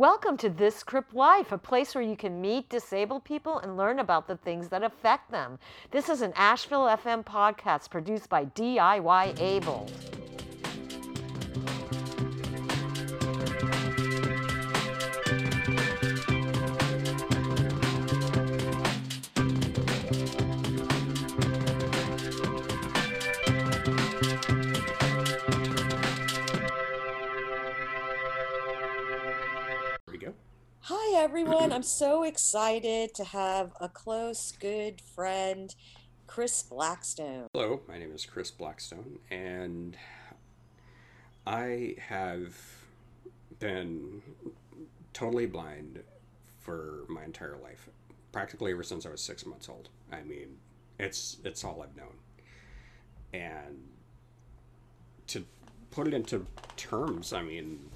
Welcome to This Crip Life, a place where you can meet disabled people and learn about the things that affect them. This is an Asheville FM podcast produced by DIY Able. Everyone. I'm so excited to have a close, good friend, Chris Blackstone. Hello, my name is Chris Blackstone, and I have been totally blind for my entire life, practically ever since I was six months old. I mean, it's it's all I've known, and to put it into terms, I mean,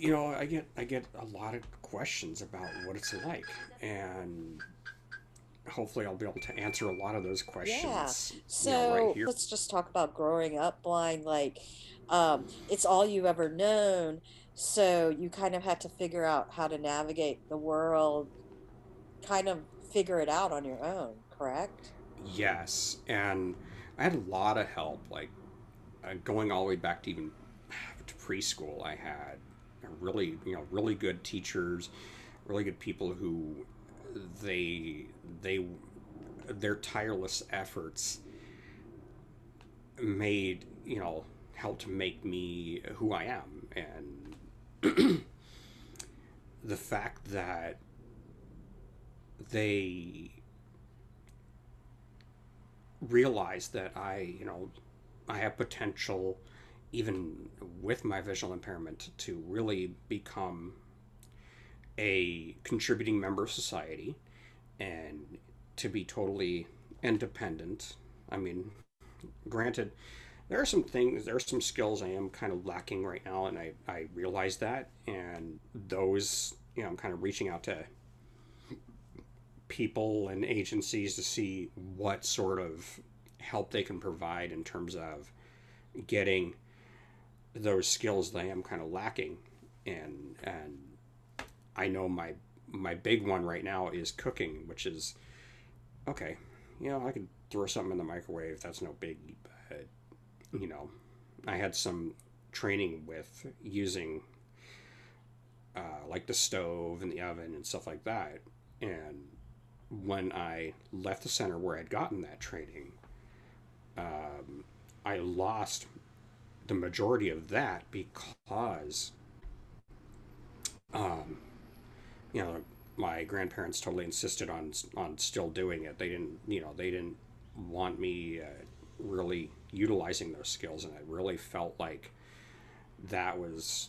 you know, I get I get a lot of questions about what it's like, and hopefully I'll be able to answer a lot of those questions. Yeah. So you know, right let's just talk about growing up blind. Like, um, it's all you've ever known, so you kind of had to figure out how to navigate the world, kind of figure it out on your own. Correct? Yes, and I had a lot of help, like uh, going all the way back to even to preschool. I had really you know really good teachers, really good people who they they their tireless efforts made you know helped make me who I am. And the fact that they realized that I you know I have potential even with my visual impairment, to really become a contributing member of society and to be totally independent. I mean, granted, there are some things, there are some skills I am kind of lacking right now, and I, I realize that. And those, you know, I'm kind of reaching out to people and agencies to see what sort of help they can provide in terms of getting those skills that I am kind of lacking, and and I know my my big one right now is cooking, which is okay. You know, I could throw something in the microwave. That's no big, but you know, I had some training with using uh, like the stove and the oven and stuff like that. And when I left the center where I'd gotten that training, um, I lost the majority of that because um, you know my grandparents totally insisted on on still doing it. They didn't you know they didn't want me uh, really utilizing those skills and i really felt like that was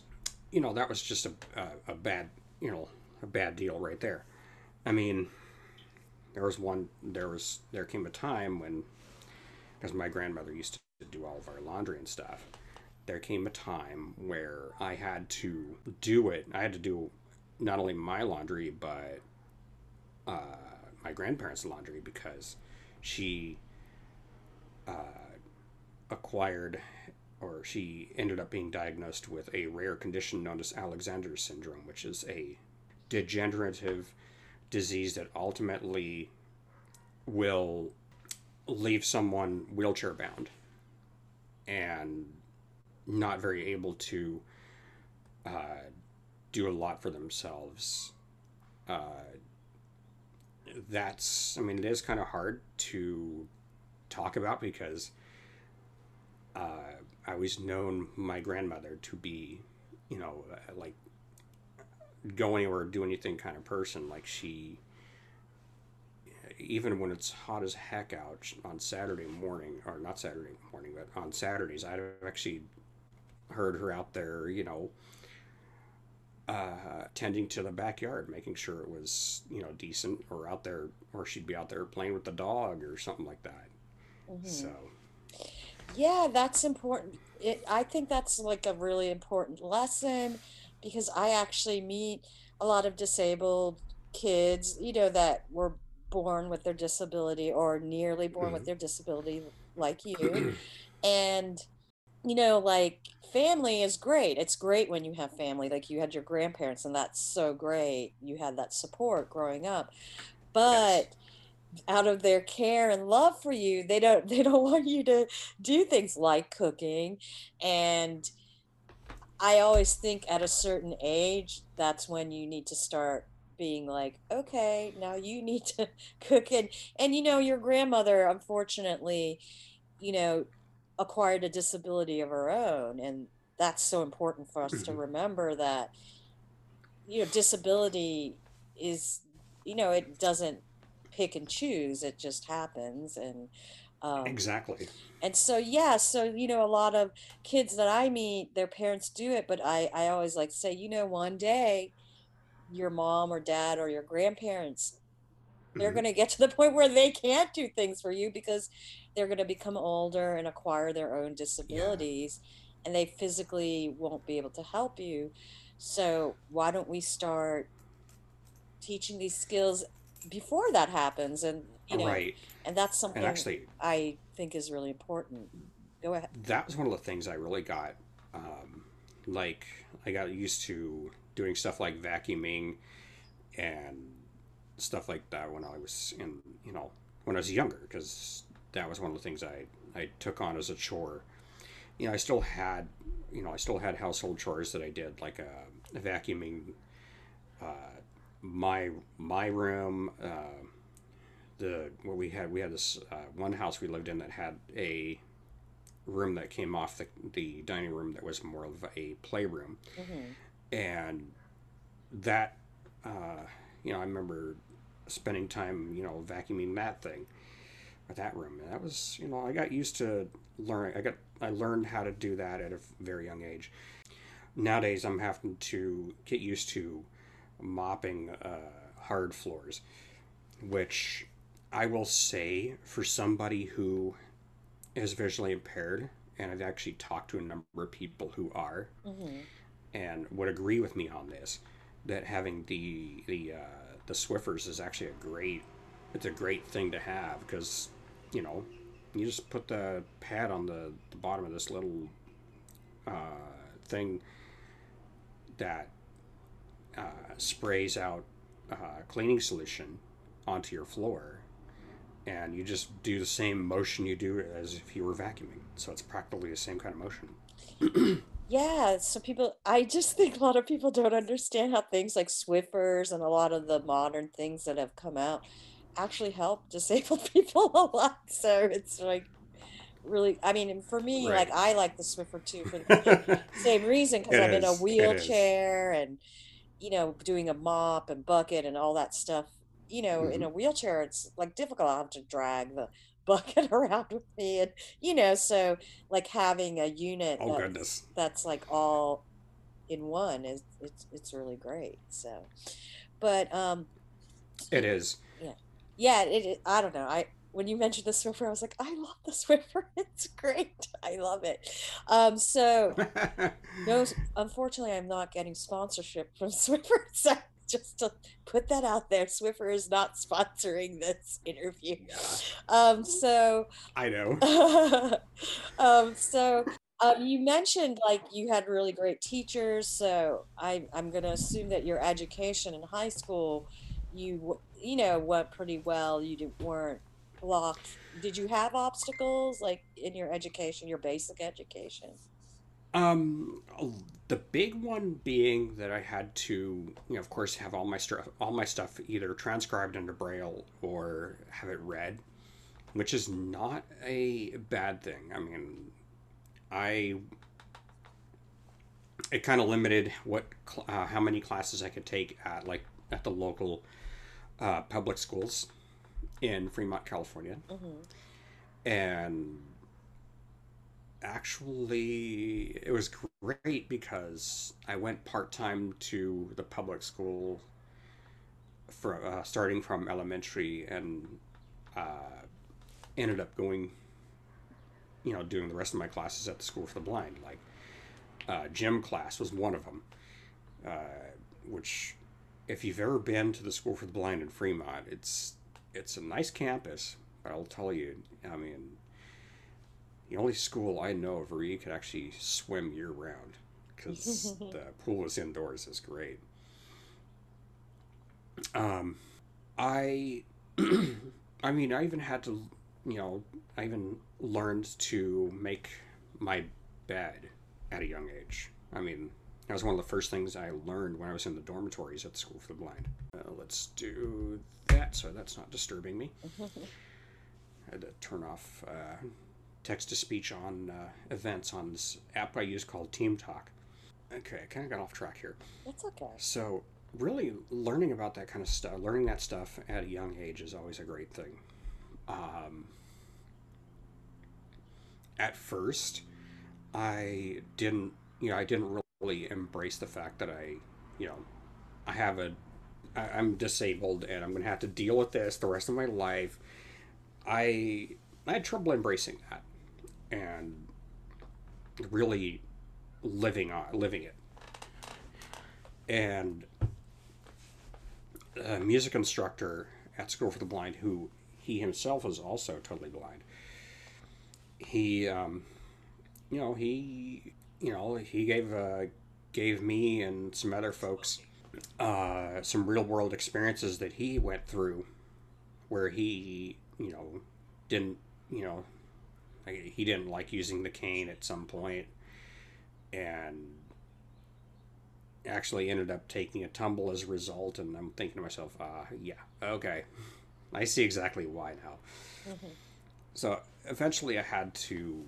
you know that was just a, a, a bad you know a bad deal right there. I mean there was one there was there came a time when because my grandmother used to do all of our laundry and stuff there came a time where I had to do it. I had to do not only my laundry, but uh, my grandparents' laundry because she uh, acquired or she ended up being diagnosed with a rare condition known as Alexander syndrome, which is a degenerative disease that ultimately will leave someone wheelchair bound. And not very able to uh, do a lot for themselves. Uh, that's, I mean, it is kind of hard to talk about because uh, I always known my grandmother to be, you know, uh, like go anywhere, do anything kind of person. Like she, even when it's hot as heck out on Saturday morning, or not Saturday morning, but on Saturdays, I'd actually heard her out there, you know, uh, tending to the backyard, making sure it was, you know, decent, or out there, or she'd be out there playing with the dog or something like that. Mm-hmm. So, yeah, that's important. It, I think that's like a really important lesson because I actually meet a lot of disabled kids, you know, that were born with their disability or nearly born mm-hmm. with their disability, like you. and you know, like family is great. It's great when you have family, like you had your grandparents, and that's so great. You had that support growing up. Yes. But out of their care and love for you, they don't they don't want you to do things like cooking. And I always think at a certain age, that's when you need to start being like, okay, now you need to cook and and you know, your grandmother, unfortunately, you know, acquired a disability of her own, and that's so important for us to Mhm. remember that, you know, disability is, you know, it doesn't pick and choose, it just happens, and, um, Exactly. and so, yeah, so, you know, a lot of kids that I meet, their parents do it, but I I always like to say, you know, one day, your mom or dad or your grandparents, they're hmm gonna get to the point where they can't do things for you because they're gonna become older and acquire their own Yeah. disabilities, and they physically won't be able to help you. So, why don't we start teaching these skills before that happens? And, you know, Right. and that's And something actually, I think is really important. Go ahead. that was one of the things I really got. Um, like, I got used to doing stuff like vacuuming and stuff like that when I was in, you know, when I was younger, because that was one of the things I, I took on as a chore. You know, I still had, you know, I still had household chores that I did, like uh, vacuuming my my room. Uh, the what we had, we had this uh, one house we lived in that had a room that came off the, the dining room that was more of a playroom, hmm and that, uh, you know, I remember spending time, you know, vacuuming that thing or that room, and that was, you know, I got used to learning. I got I learned how to do that at a very young age. Nowadays, I'm having to get used to mopping uh, hard floors, which I will say for somebody who is visually impaired, and I've actually talked to a number of people who are, hmm and would agree with me on this, that having the the uh, the Swiffers is actually a great it's a great thing to have because you know you just put the pad on the, the bottom of this little uh, thing that uh, sprays out uh, cleaning solution onto your floor and you just do the same motion you do as if you were vacuuming. So it's practically the same kind of motion Yeah, so people, I just think a lot of people don't understand how things like Swiffers and a lot of the modern things that have come out actually help disabled people a lot. So it's like really, I mean, for me, like I like the Swiffer too for the same reason because I'm in a is it is wheelchair and, you know, doing a mop and bucket and all that stuff. You know, in hmm a wheelchair, it's like difficult. I have to drag the bucket around with me and, you know, so like having a unit oh that's goodness that's like all in one is it's it's really great. So, but um, it is yeah, yeah. It, it I don't know. I when you mentioned the Swiffer, I was like, I love the Swiffer. It's great. I love it. Um, so no, unfortunately, I'm not getting sponsorship from Swiffer. So just to put that out there, Swiffer is not sponsoring this interview. yeah Um, so i know um, so um, you mentioned like you had really great teachers, so I I'm gonna assume that your education in high school, you you know went pretty well. You didn't, weren't blocked. Did you have obstacles like in your education, your basic education? Um, the big one being that I had to, you know, of course, have all my stuff, all my stuff either transcribed into Braille or have it read, which is not a bad thing. I mean, I it kind of limited what uh, how many classes I could take at like at the local uh, public schools in Fremont, California, hmm and actually it was great because I went part time to the public school for uh, starting from elementary and uh, ended up going, you know, doing the rest of my classes at the school for the blind. Like uh, gym class was one of them, uh, which if you've ever been to the school for the blind in Fremont, it's it's a nice campus, but I'll tell you, I mean, the only school I know of where you could actually swim year round because the pool is indoors is great. Um, I, I mean, I even had to, you know, I even learned to make my bed at a young age. I mean, that was one of the first things I learned when I was in the dormitories at the School for the Blind. Uh, let's do that so that's not disturbing me. I had to turn off uh, text to speech on uh, events on this app I use called Team Talk. Okay, I kind of got off track here. That's okay. So, really, learning about that kind of stuff, learning that stuff at a young age is always a great thing. Um, at first, I didn't, you know, I didn't really embrace the fact that I, you know, I have a, I, I'm disabled and I'm going to have to deal with this the rest of my life. I, I had trouble embracing that, and really living on living it. And a music instructor at School for the Blind, who he himself is also totally blind. He, um, you know, he, you know, he gave uh, gave me and some other folks uh, some real world experiences that he went through, where he, you know, didn't, you know, he didn't like using the cane at some point and actually ended up taking a tumble as a result. And I'm thinking to myself, uh, yeah, okay, I see exactly why now. Mm-hmm. So eventually, I had to,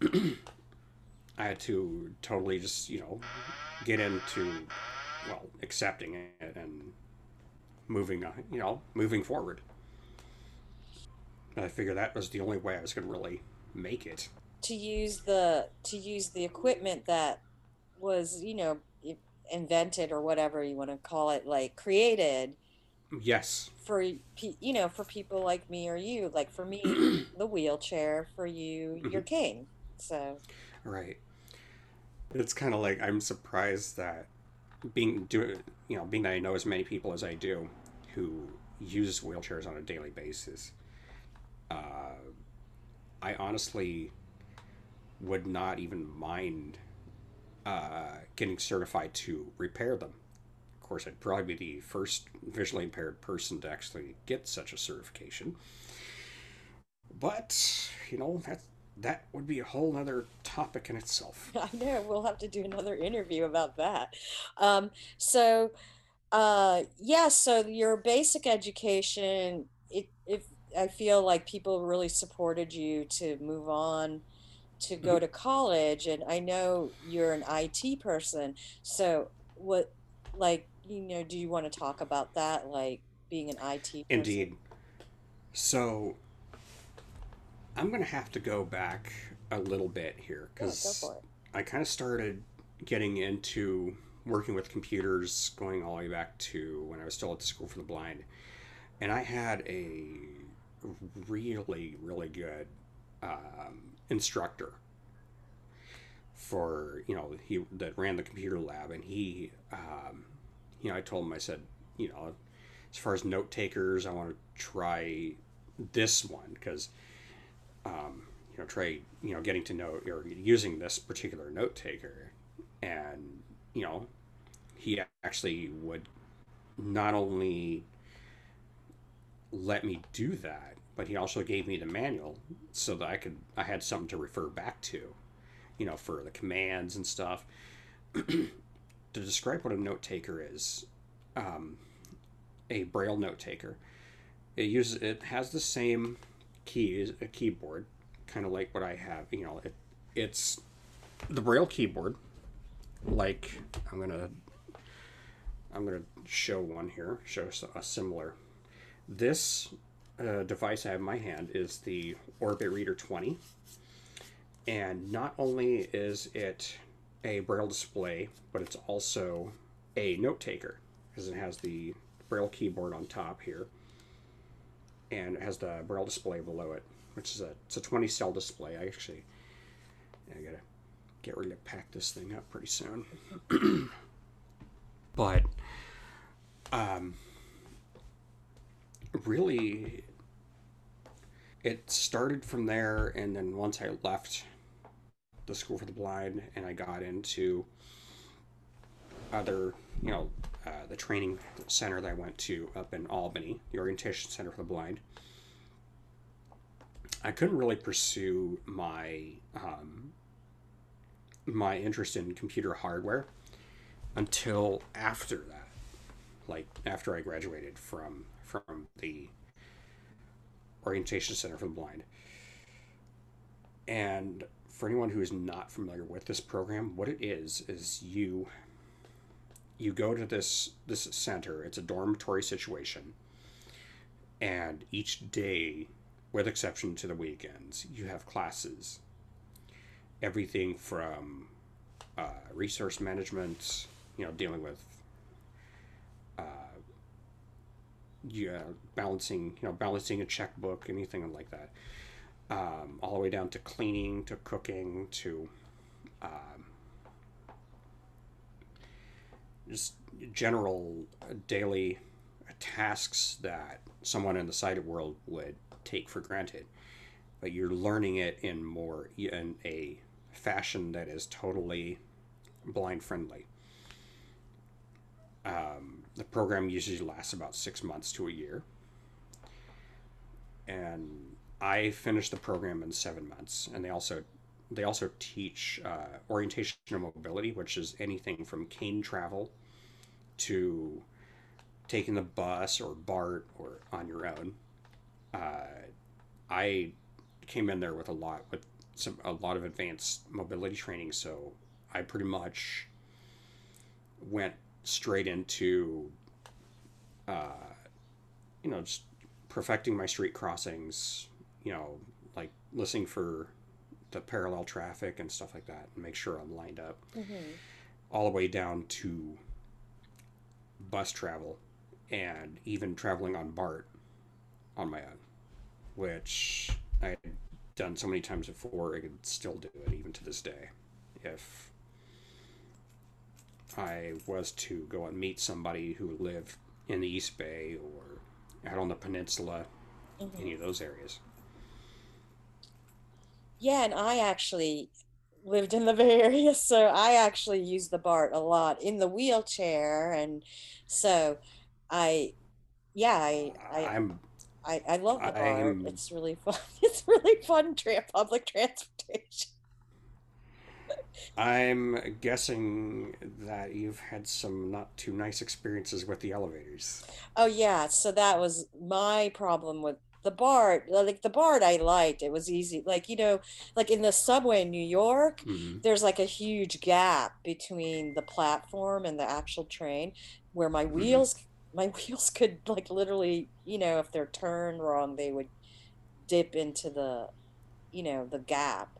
I had to totally just you know get into well accepting it and moving, on, you know, moving forward. I figured that was the only way I was going to really make it. to use the to use the equipment that was you know invented or whatever you want to call it like created yes. for you know for people like me or you like for me the wheelchair for you your mm-hmm. cane so. Right. It's kind of like i'm surprised that being do you know being that i know as many people as i do who use wheelchairs on a daily basis uh, i honestly would not even mind uh, getting certified to repair them. Of course, I'd probably be the first visually impaired person to actually get such a certification. But, you know, that, that would be a whole other topic in itself. I know. We'll have to do another interview about that. Um, so, uh, yeah, so your basic education, I feel like people really supported you to move on to go mm-hmm. to college and i know you're an it person so what like you know do you want to talk about that like being an it person? indeed so i'm gonna have to go back a little bit here because yeah, i kind of started getting into working with computers going all the way back to when i was still at the school for the blind and i had a really really good um, instructor for you know he that ran the computer lab. And he um, you know I told him I said you know as far as note takers I want to try this one because um, you know try you know getting to know or using this particular note taker. And you know he actually would not only let me do that but he also gave me the manual so that I could I had something to refer back to, you know, for the commands and stuff. to describe what a note taker is, um, a braille note taker, it uses it has the same keys, a keyboard, kind of like what I have. You know, it it's the braille keyboard. Like I'm gonna I'm gonna show one here, show a similar. This uh, device I have in my hand is the Orbit Reader 20. And not only is it a braille display, but it's also a note taker because it has the braille keyboard on top here and it has the braille display below it, which is a it's a 20 cell display. I actually I gotta get ready to pack this thing up pretty soon. but um, really it started from there, and then once I left the school for the blind and I got into other, you know, uh, the training center that I went to up in Albany, the Orientation Center for the Blind. I couldn't really pursue my um, my interest in computer hardware until after that, like after I graduated from from the Orientation Center for the Blind. And for anyone who is not familiar with this program, what it is is you you go to this this center. It's a dormitory situation, and each day, with exception to the weekends, you have classes. Everything from uh, resource management, you know, dealing with uh, yeah, balancing, you know, balancing a checkbook, anything like that, um, all the way down to cleaning, to cooking, to um, just general daily tasks that someone in the sighted world would take for granted, but you're learning it in more in a fashion that is totally blind friendly. Um, the program usually lasts about six months to a year, and I finished the program in seven months. And they also they also teach uh, orientation and mobility, which is anything from cane travel to taking the bus or BART or on your own. Uh, I came in there with a lot with some a lot of advanced mobility training, so I pretty much went straight into, uh, you know, just perfecting my street crossings. You know, like listening for the parallel traffic and stuff like that, and make sure I'm lined up. Mm-hmm. All the way down to bus travel and even traveling on BART on my own, which I had done so many times before, I could still do it even to this day. If I was to go and meet somebody who lived in the East Bay or out on the peninsula, mm-hmm. any of those areas. Yeah, and I actually lived in the Bay Area, so I actually used the BART a lot in the wheelchair, and so I, yeah, I, I, I'm, I, I love the BART. Am, it's really fun. It's really fun tra- public transportation. I'm guessing that you've had some not too nice experiences with the elevators. Oh yeah, so that was my problem with the BART, like the BART I liked. It was easy. Like, you know, like in the subway in New York, mm-hmm. there's like a huge gap between the platform and the actual train where my mm-hmm. wheels my wheels could like literally, you know, if they're turned wrong, they would dip into the you know, the gap.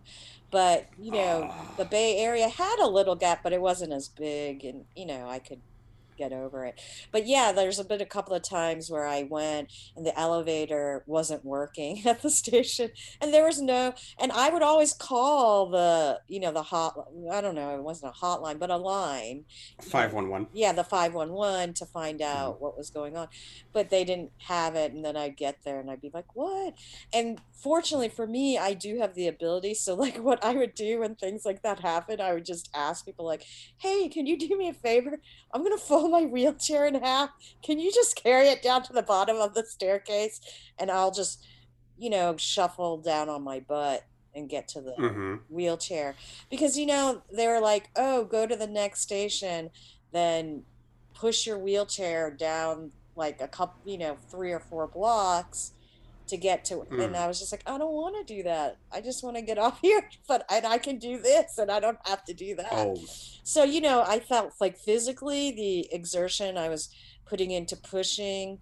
But, you know, oh. the Bay Area had a little gap, but it wasn't as big and, you know, I could get over it. But yeah, there's been a couple of times where I went and the elevator wasn't working at the station and there was no and I would always call the, you know, the hot I don't know, it wasn't a hotline, but a line. 511. Yeah, the 511 to find mm-hmm. out mm-hmm. what was going on. But they didn't have it and then I'd get there and I'd be like, "What?" And fortunately for me, I do have the ability, so like what I would do when things like that happen, I would just ask people like, "Hey, can you do me a favor? I'm going to fold my wheelchair in half. Can you just carry it down to the bottom of the staircase and I'll just, you know, shuffle down on my butt and get to the mm-hmm. wheelchair? Because, you know, they were like, oh, go to the next station, then push your wheelchair down like a couple, you know, three or four blocks to get to mm. and i was just like i don't want to do that i just want to get off here but and i can do this and i don't have to do that oh. so you know i felt like physically the exertion i was putting into pushing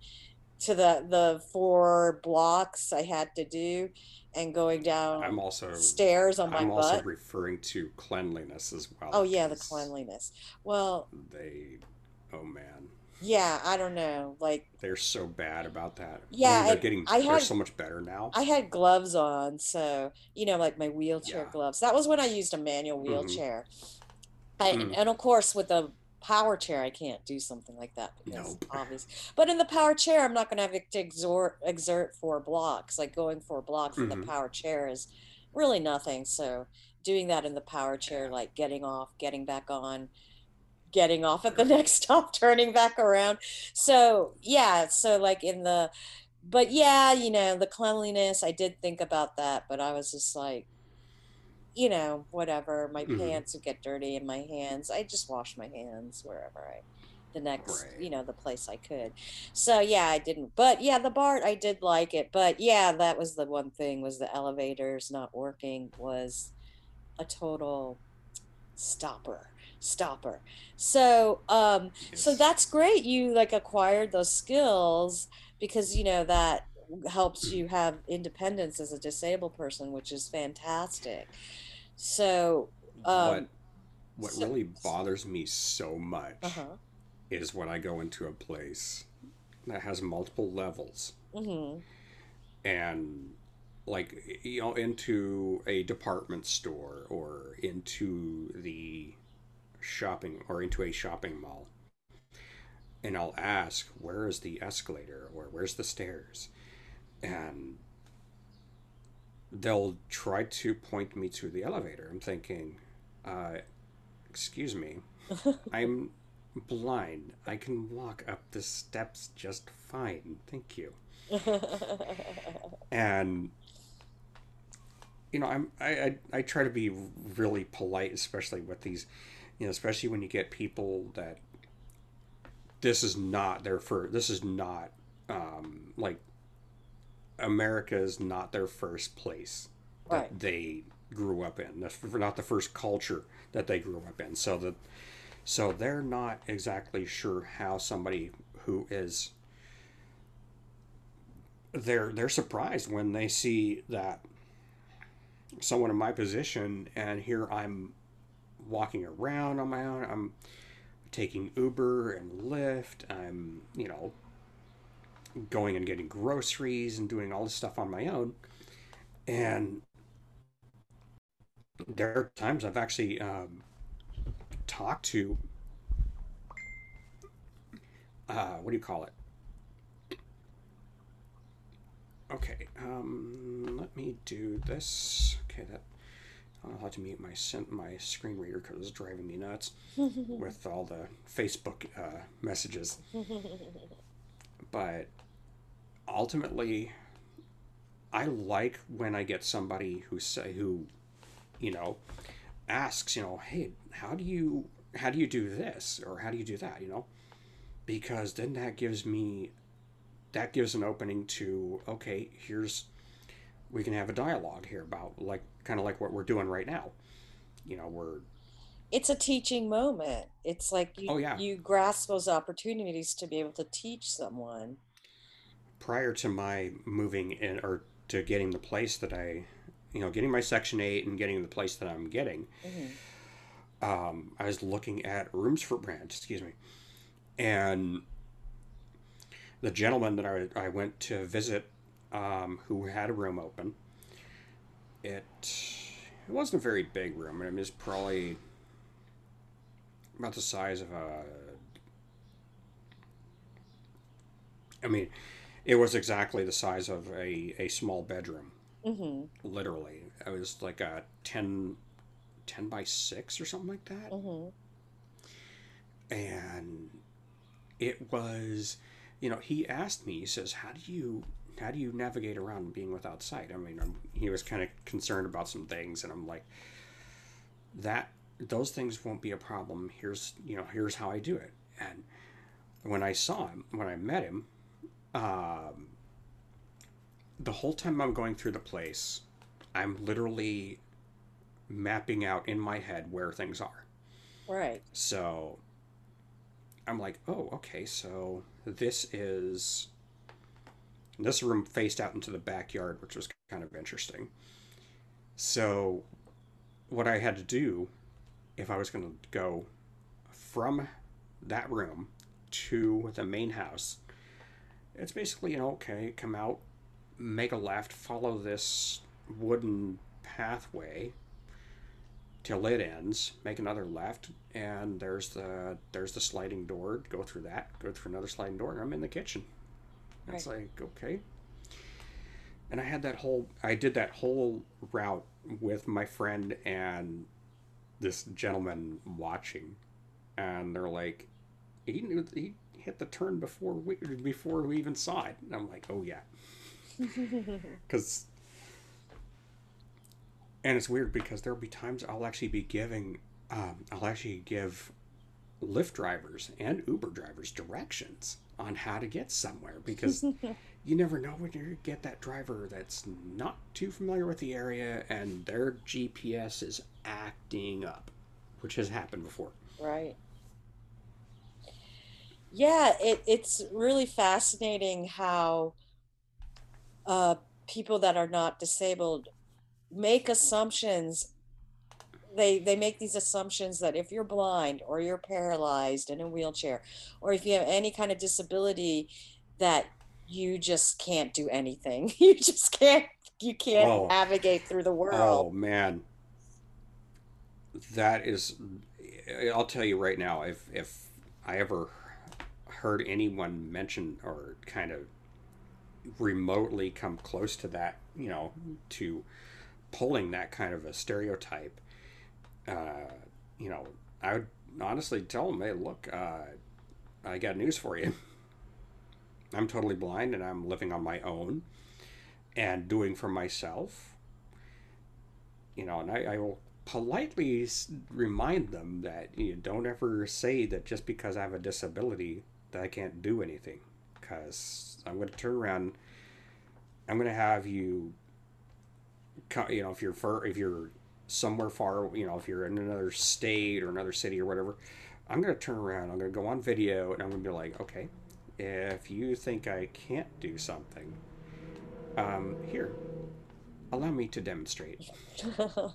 to the the four blocks i had to do and going down i'm also stairs on my I'm butt. also referring to cleanliness as well oh yeah the cleanliness well they oh man yeah, I don't know. Like they're so bad about that. Yeah, they're getting I they're so much better now. I had gloves on, so you know, like my wheelchair yeah. gloves. That was when I used a manual mm-hmm. wheelchair. Mm-hmm. I, mm. And of course, with a power chair, I can't do something like that because Nope. obvious. But in the power chair, I'm not going to have to exert exert four blocks. Like going four blocks in the hmm power chair is really nothing. So doing that in the power chair, Yeah. like getting off, getting back on, getting off at the next stop, turning back around. So yeah, so like in the, but yeah, you know, the cleanliness, I did think about that, but I was just like you know, whatever, my hmm pants would get dirty in my hands. I just wash my hands wherever I, the next, Right. you know, the place I could. So yeah, I didn't, but yeah, the BART, I did like it. But yeah, that was the one thing was the elevators not working was a total stopper, stopper. So, um, so that's great. You like acquired those skills because, you know, that helps you have independence as a disabled person, which is fantastic. So, What um, what so, really bothers me so much uh-huh. is when I go into a place that has multiple levels Mm-hmm. and like you know into a department store or into the shopping or into a shopping mall and I'll ask where is the escalator or where's the stairs and they'll try to point me to the elevator. I'm thinking, uh, excuse me, I'm blind. I can walk up the steps just fine. Thank you. And you know, I'm I, I I try to be really polite, especially with these, you know, especially when you get people that this is not their first. This is not um, like America is not their first place Right. that they grew up in. That's not the first culture that they grew up in. So that so they're not exactly sure how somebody who is they're they're surprised when they see that someone in my position and here I'm walking around on my own. I'm taking Uber and Lyft. I'm, you know, going and getting groceries and doing all this stuff on my own. And there are times I've actually um, talked to, uh, what do you call it? Okay, um, let me do this. Okay, that I'll have to mute my my screen reader because it's driving me nuts with all the Facebook uh, messages. But ultimately, I like when I get somebody who say who, you know, asks, you know, hey, how do you how do you do this or how do you do that, you know? Because then that gives me that gives an opening to okay, here's we can have a dialogue here about like kind of like what we're doing right now. You know, we're It's a teaching moment. It's like you oh yeah, you grasp those opportunities to be able to teach someone. prior to my moving in or to getting the place that I, you know, getting my section 8 and getting the place that I'm getting, hmm um, I was looking at rooms for rent, excuse me. And the gentleman that I, I went to visit um, who had a room open, it it wasn't a very big room. I mean, it was probably about the size of a. I mean, it was exactly the size of a, a small bedroom, hmm literally. It was like a 10 10 by 6 or something like that. hmm And it was, you know, he asked me, he says, how do you. How do you navigate around being without sight? I mean, I'm, he was kind of concerned about some things, and I'm like, that those things won't be a problem. Here's you know here's how I do it. And when I saw him, when I met him, um, the whole time I'm going through the place, I'm literally mapping out in my head where things are. Right. So I'm like, oh, okay, so this is this room faced out into the backyard, which was kind of interesting. So what I had to do if I was going to go from that room to the main house, it's basically, you know, okay, come out, make a left, follow this wooden pathway, till it ends, make another left, and there's the there's the sliding door. Go through that, go through another sliding door, and I'm in the kitchen. It's right. like okay. And I had that whole I did that whole route with my friend and this gentleman watching, and they're like, he knew he hit the turn before we before we even saw it. And I'm like, oh yeah, because and it's weird because there'll be times I'll actually be giving, um, I'll actually give Lyft drivers and Uber drivers directions on how to get somewhere because you never know when you get that driver that's not too familiar with the area and their GPS is acting up, which has happened before. Right. Yeah, it, it's really fascinating how uh, people that are not disabled make assumptions they they make these assumptions that if you're blind or you're paralyzed in a wheelchair or if you have any kind of disability that you just can't do anything. You just can't you can't oh. navigate through the world. Oh man. That is eh, i'll tell you right now if if i ever heard anyone mention or kind of remotely come close to that you know mm-hmm. to pulling that kind of a stereotype, uh, you know, I would honestly tell them, hey, look, uh, I got news for you. I'm totally blind and I'm living on my own and doing for myself. You know, and I, I will politely remind them that you know, don't ever say that just because I have a disability that I can't do anything. Because I'm going to turn around, I'm going to have you you know if you're if you're somewhere far you know if you're in another state or another city or whatever i'm going to turn around i'm going to go on video and i'm going to be like okay if you think i can't do something um, here allow me to demonstrate.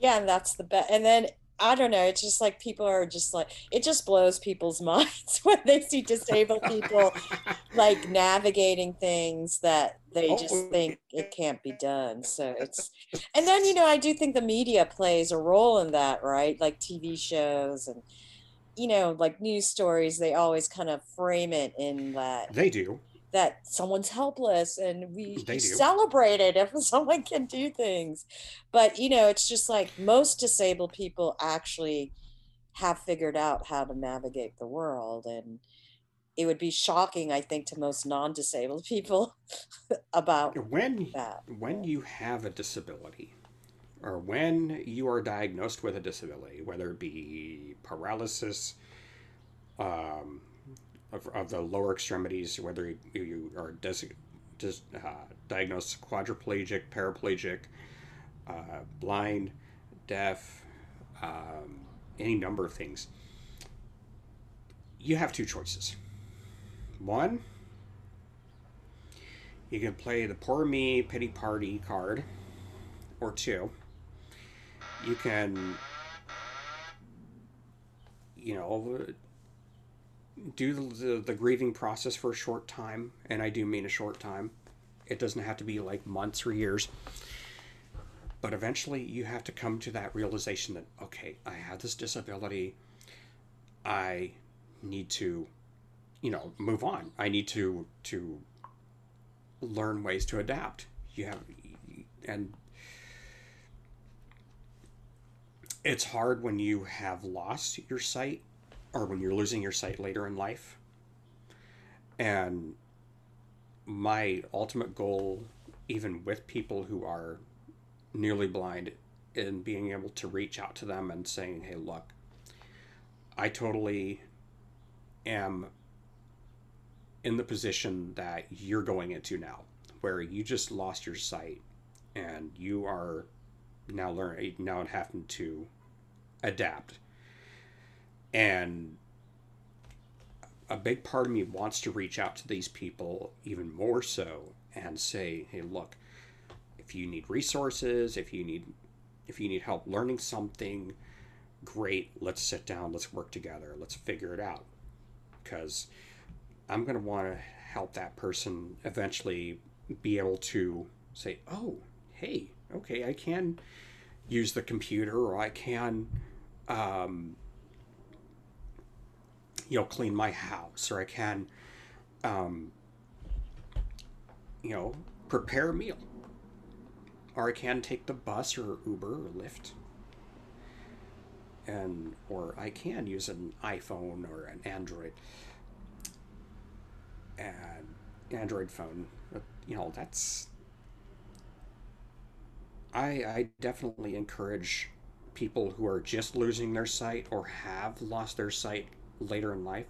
Yeah and that's the best and then I don't know. It's just like people are just like it just blows people's minds when they see disabled people like navigating things that they oh, just oh, think it can't be done. So it's and then you know I do think the media plays a role in that, right? Like TV shows and you know like news stories. They always kind of frame it in that they do that someone's helpless and we celebrate it if someone can do things. But you know it's just like most disabled people actually have figured out how to navigate the world and it would be shocking i think to most non-disabled people about when that when you have a disability or when you are diagnosed with a disability whether it be paralysis um, of, of the lower extremities, whether you, are des- des- uh, diagnosed quadriplegic, paraplegic, uh, blind, deaf, um, any number of things, you have two choices. One, you can play the poor me pity party card, or two, you can, you know, do the, the, grieving process for a short time, and I do mean a short time. It doesn't have to be like months or years. But eventually, you have to come to that realization that, okay, I have this disability. I need to, you know, move on. I need to to learn ways to adapt. You have, and it's hard when you have lost your sight or when you're losing your sight later in life. And my ultimate goal, even with people who are nearly blind, in being able to reach out to them and saying, hey, look, I totally am in the position that you're going into now, where you just lost your sight and you are now learning, now having to adapt and a big part of me wants to reach out to these people even more so and say, hey, look, if you need resources, if you need if you need help learning something, great, let's sit down, let's work together, let's figure it out. Because I'm going to want to help that person eventually be able to say, oh, hey, okay, I can use the computer or I can um, you know clean my house or I can um, you know prepare a meal or I can take the bus or Uber or Lyft and or I can use an iPhone or an Android and Android phone. You know, that's I I definitely encourage people who are just losing their sight or have lost their sight later in life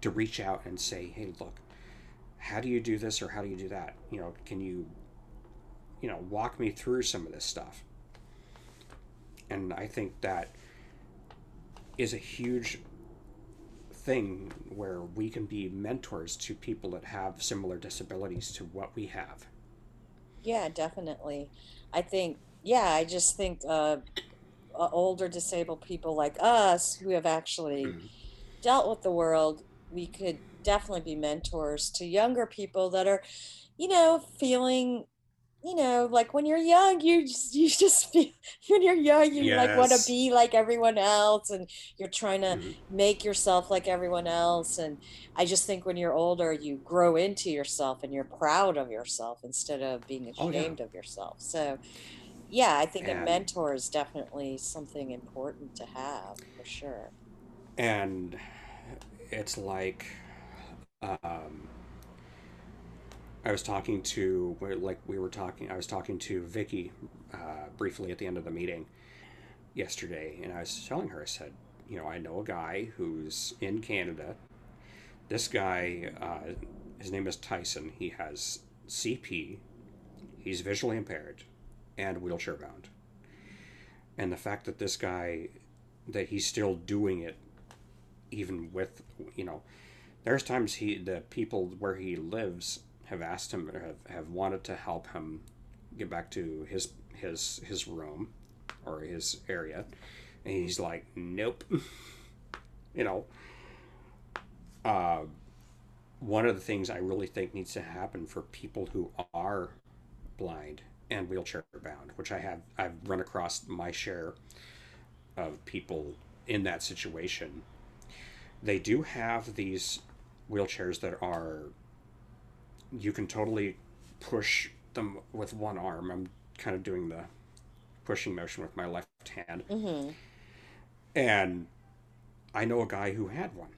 to reach out and say, "Hey, look, how do you do this or how do you do that? You know, can you you know, walk me through some of this stuff?" And I think that is a huge thing where we can be mentors to people that have similar disabilities to what we have. Yeah, definitely. I think, yeah, I just think uh, uh, older disabled people like us who have actually Mhm. Dealt with the world, we could definitely be mentors to younger people that are, you know, feeling, you know, like when you're young, you just you just feel when you're young, you like want to be like everyone else and you're trying to Mhm. make yourself like everyone else. And I just think when you're older, you grow into yourself and you're proud of yourself instead of being Oh yeah. ashamed of yourself. So yeah, I think a mentor is definitely something important to have for sure. and it's like um, I was talking to like we were talking. I was talking to Vicky uh, briefly at the end of the meeting yesterday, and I was telling her. I said, you know, I know a guy who's in Canada. This guy, uh, his name is Tyson. He has CP. He's visually impaired and wheelchair bound. And the fact that this guy, that he's still doing it, even with, you know, there's times he, the people where he lives have asked him, or have, have wanted to help him get back to his, his, his room or his area. And he's like, nope. you know, uh, one of the things I really think needs to happen for people who are blind and wheelchair bound, which I have I've run across my share of people in that situation. They do have these wheelchairs that are you can totally push them with one arm. I'm kind of doing the pushing motion with my left hand. Mm-hmm. And I know a guy who had one.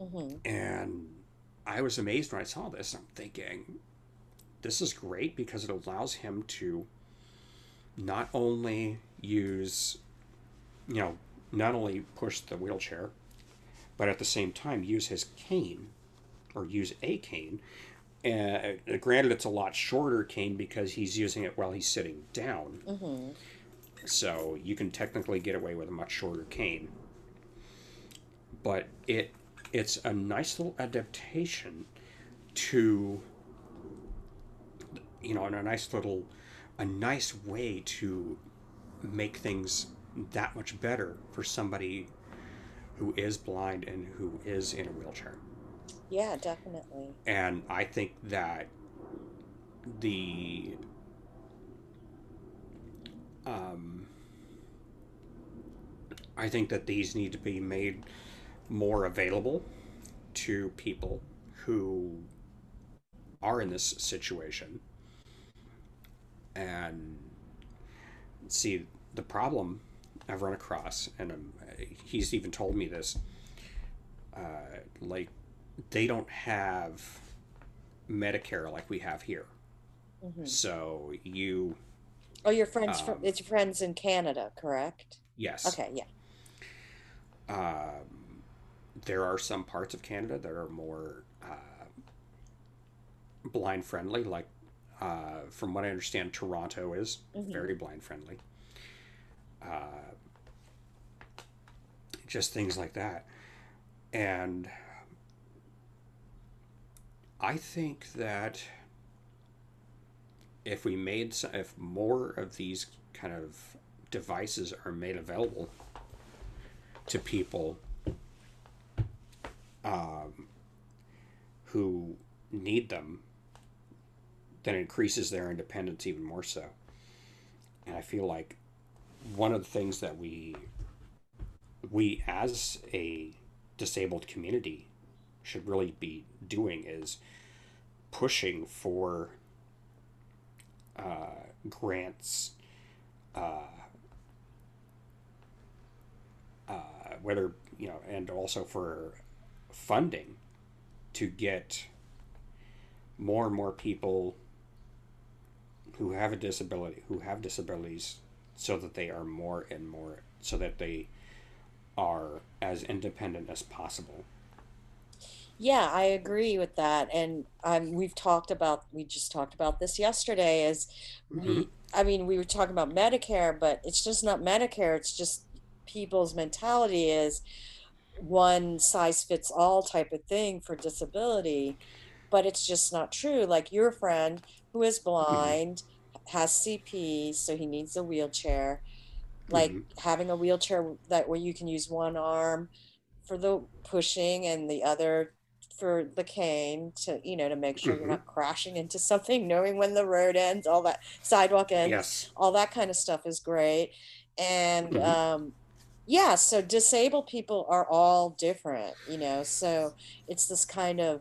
Mm-hmm. And I was amazed when I saw this. I'm thinking, this is great because it allows him to not only use, you know, not only push the wheelchair, but at the same time use his cane or use a cane. Uh, granted, it's a lot shorter cane because he's using it while he's sitting down. Mm-hmm. So you can technically get away with a much shorter cane. But it it's a nice little adaptation to you know, and a nice little a nice way to make things that much better for somebody who is blind and who is in a wheelchair. Yeah, definitely. And I think that the um, I think that these need to be made more available to people who are in this situation. And see, the problem I've run across, and um, he's even told me this, uh, like, they don't have Medicare like we have here. Mm-hmm. So you, Oh, your friends from um, it's your friends in Canada, correct? yes, Okay, yeah. um, there are some parts of Canada that are more uh, blind friendly. Like, uh, from what I understand, Toronto is Mm-hmm. very blind friendly. Uh, just things like that. And I think that if we made, s- if more of these kind of devices are made available to people um, who need them, then increases their independence even more so. And I feel like one of the things that we we as a disabled community should really be doing is pushing for uh, grants, uh, uh, whether you know, and also for funding to get more and more people who have a disability, who have disabilities, so that they are more and more, so that they are as independent as possible. Yeah, I agree with that. And um, we've talked about, we just talked about this yesterday, is Mm-hmm. we, I mean, we were talking about Medicare, but it's just not Medicare. It's just people's mentality is one size fits all type of thing for disability. But it's just not true. Like your friend who is Mm-hmm. blind has CP, so he needs a wheelchair. Like Mm-hmm. having a wheelchair that where you can use one arm for the pushing and the other for the cane to, you know, to make sure you're Mm-hmm. not crashing into something, knowing when the road ends, all that sidewalk ends, Yes. all that kind of stuff is great. And Mm-hmm. um, yeah, so disabled people are all different, you know, so it's this kind of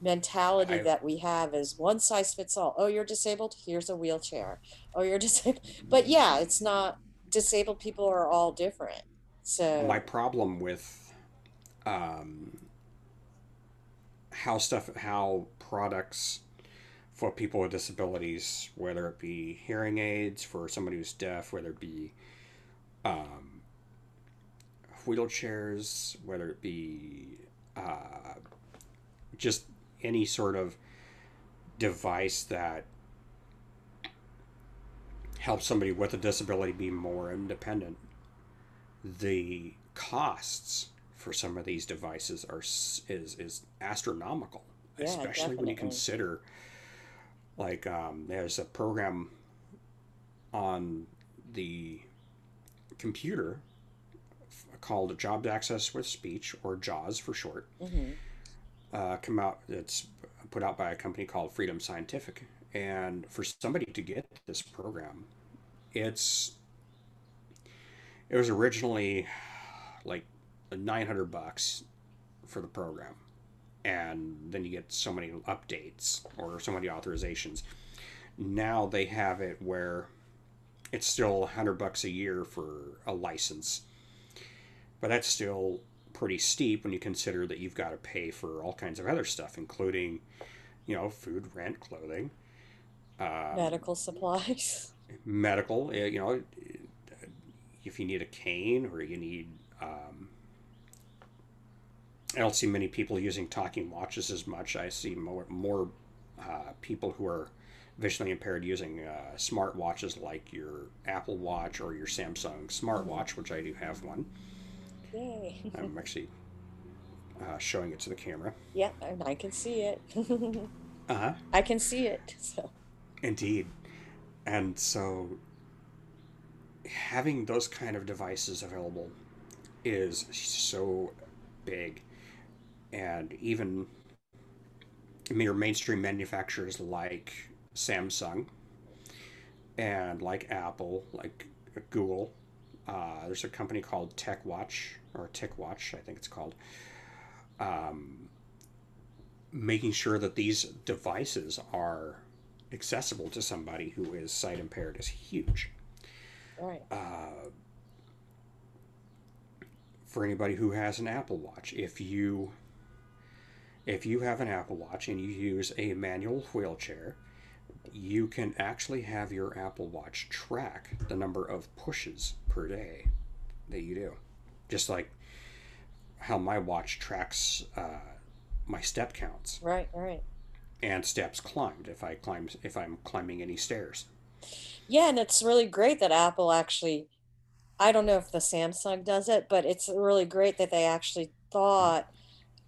mentality I that we have is one size fits all. Oh, you're disabled? Here's a wheelchair. Oh, you're disabled. But yeah, it's not disabled people are all different. So my problem with um, how stuff how products for people with disabilities whether it be hearing aids for somebody who's deaf whether it be um, wheelchairs whether it be uh, just any sort of device that helps somebody with a disability be more independent the costs for some of these devices are is is astronomical, yeah, especially when you consider like um, there's a program on the computer called Job Access with Speech or JAWS for short. hmm Uh, come out. It's put out by a company called Freedom Scientific, and for somebody to get this program, it's it was originally like 900 bucks for the program. And then you get so many updates or so many authorizations. Now they have it where it's still 100 bucks a year for a license. But that's still pretty steep when you consider that you've got to pay for all kinds of other stuff including you know food rent clothing um, Medical supplies. medical eh, you know if you need a cane or you need um, I don't see many people using talking watches as much. I see more more uh, people who are visually impaired using uh, smart watches like your Apple Watch or your Samsung smartwatch, which I do have one. Yay. I'm actually uh, showing it to the camera. Yeah, and I can see it. Uh huh. I can see it. So, Indeed. And so having those kind of devices available is so big and even mere mainstream manufacturers like Samsung and like Apple, like Google. Uh, there's a company called TechWatch or TicWatch, I think it's called. Um, making sure that these devices are accessible to somebody who is sight impaired is huge. right. Uh, for anybody who has an Apple Watch, if you if you have an Apple Watch and you use a manual wheelchair, you can actually have your Apple Watch track the number of pushes per day that you do. Just like how my watch tracks uh, my step counts Right, right. And steps climbed if I climb if I'm climbing any stairs. Yeah, and it's really great that Apple actually, I don't know if the Samsung does it, but it's really great that they actually thought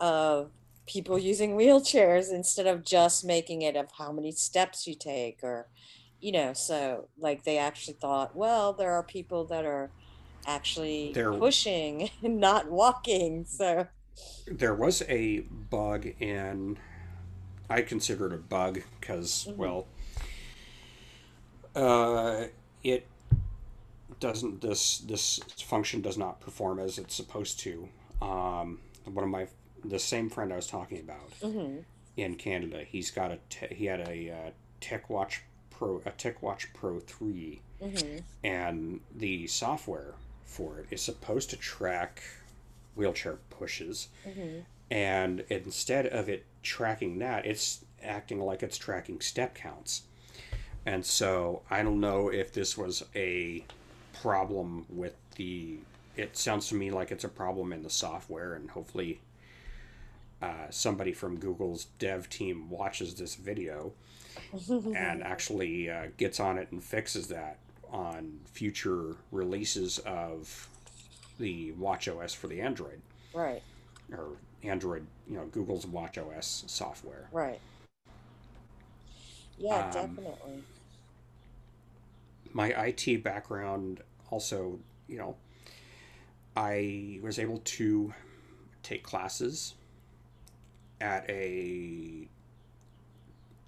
of people using wheelchairs instead of just making it of how many steps you take or, you know, so like they actually thought, well, there are people that are actually There pushing and not walking. So, there was a bug in I consider it a bug because mhm, well uh, it doesn't this this function does not perform as it's supposed to. Um, one of my the same friend I was talking about Mm-hmm. in Canada, he's got a te- he had a uh, TechWatch Pro a TechWatch Pro three, Mm-hmm. and the software for it is supposed to track wheelchair pushes, Mm-hmm. and instead of it tracking that, it's acting like it's tracking step counts. And so I don't know if this was a problem with the. It sounds to me like it's a problem in the software, and hopefully uh, somebody from Google's dev team watches this video and actually uh, gets on it and fixes that on future releases of the Watch OS for the Android Right. or Android, you know, Google's Watch OS software. Right. Yeah, Um, definitely. My IT background also, you know, I was able to take classes at a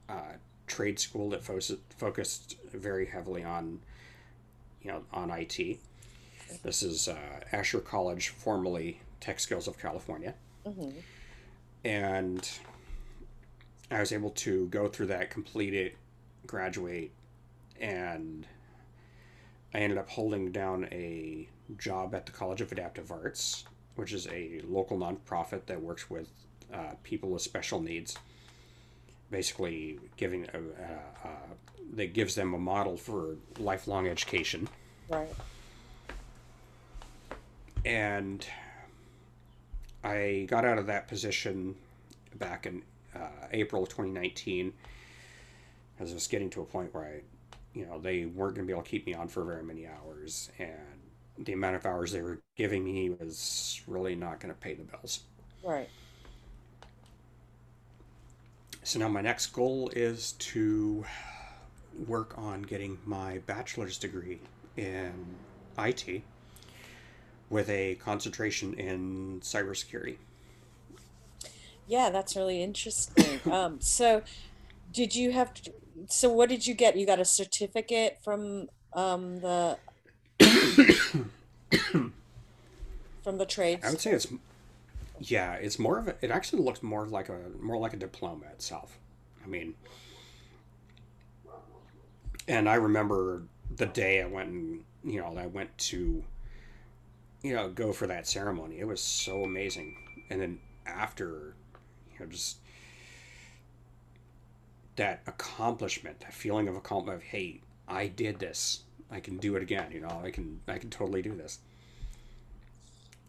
uh, trade school that fo- focused very heavily on, you know, on IT. This is uh, Asher College, formerly Tech Skills of California. Mm-hmm. and I was able to go through that, complete it, graduate, and I ended up holding down a job at the College of Adaptive Arts, which is a local nonprofit that works with uh, people with special needs. Basically, giving a, uh, uh, that gives them a model for lifelong education Right. and I got out of that position back in uh, April of 2019 as I was getting to a point where I, you know, they weren't going to be able to keep me on for very many hours, and the amount of hours they were giving me was really not going to pay the bills. Right. So now my next goal is to work on getting my bachelor's degree in IT with a concentration in cybersecurity. Yeah, that's really interesting. Um, so did you have to, so what did you get? You got a certificate from um the from the trades. I would say it's yeah, it's more of a, it actually looks more like a more like a diploma itself. I mean, and I remember the day I went and you know I went to you know go for that ceremony. It was so amazing, and then after you know just that accomplishment, that feeling of accomplishment of hey, I did this. I can do it again. You know, I can I can totally do this.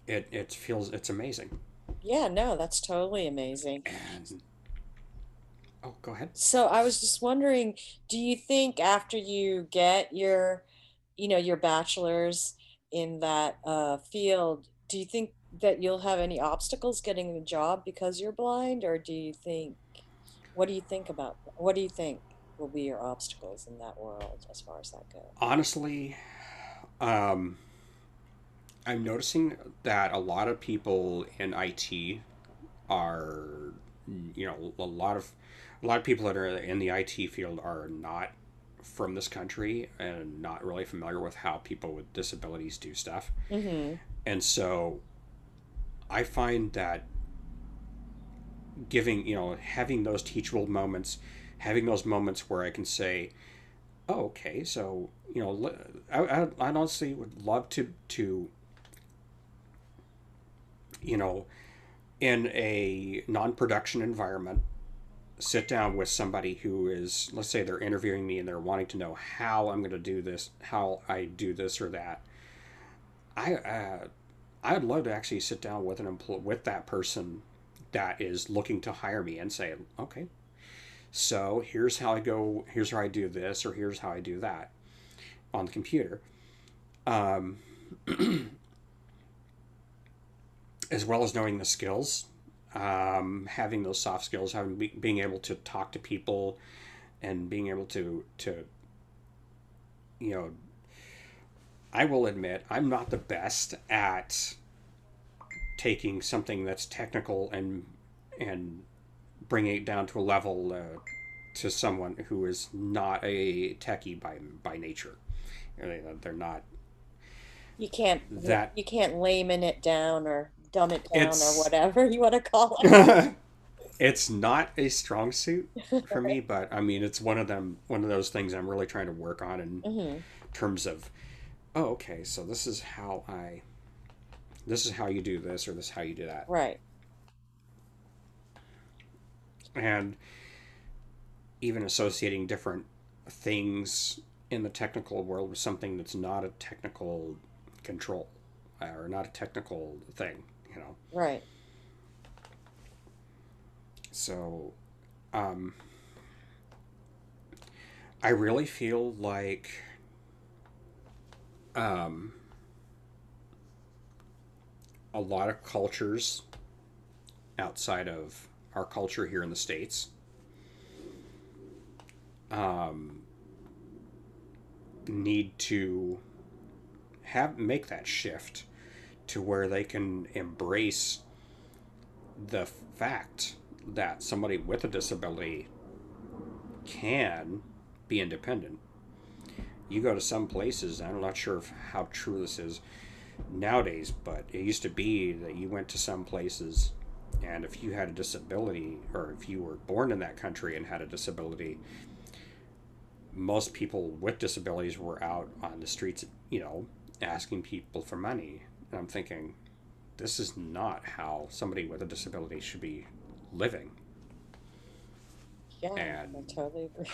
It it feels it's amazing. Yeah, no, that's totally amazing. And oh, go ahead. So I was just wondering, do you think after you get your, you know, your bachelor's in that uh, field, do you think that you'll have any obstacles getting the job because you're blind, or do you think, what do you think about, what do you think will be your obstacles in that world as far as that goes? Honestly, um, I'm noticing that a lot of people in IT are, you know, a lot of a lot of people that are in the IT field are not from this country and not really familiar with how people with disabilities do stuff. Mm-hmm. And so I find that giving, you know, having those teachable moments, having those moments where I can say, oh, okay, so, you know, I, I, I honestly would love to, to, you know, in a non production environment, sit down with somebody who is, let's say they're interviewing me and they're wanting to know how I'm going to do this, how I do this or that. I, uh, I'd love to actually sit down with an employee, with that person that is looking to hire me and say, okay, so here's how I go, here's how I do this, or here's how I do that on the computer. Um, as well as knowing the skills, um, having those soft skills, having be, being able to talk to people, and being able to to you know, I will admit I'm not the best at taking something that's technical and and bringing it down to a level uh, to someone who is not a techie by by nature. They're they're not You can't that you can't layman it down or dumb it down or whatever you want to call it. it's not a strong suit for me, but I mean, it's one of them, one of those things I'm really trying to work on in hmm terms of, oh, okay, so this is how I, this is how you do this, or this is how you do that, Right. and even associating different things in the technical world with something that's not a technical control uh, or not a technical thing, you know. Right. So, um, I really feel like um, a lot of cultures outside of our culture here in the States um, need to have make that shift to where they can embrace the fact that somebody with a disability can be independent. You go to some places, I'm not sure how true this is nowadays, but it used to be that you went to some places and if you had a disability or if you were born in that country and had a disability, most people with disabilities were out on the streets, you know, asking people for money. And I'm thinking, this is not how somebody with a disability should be living. Yeah, I totally agree.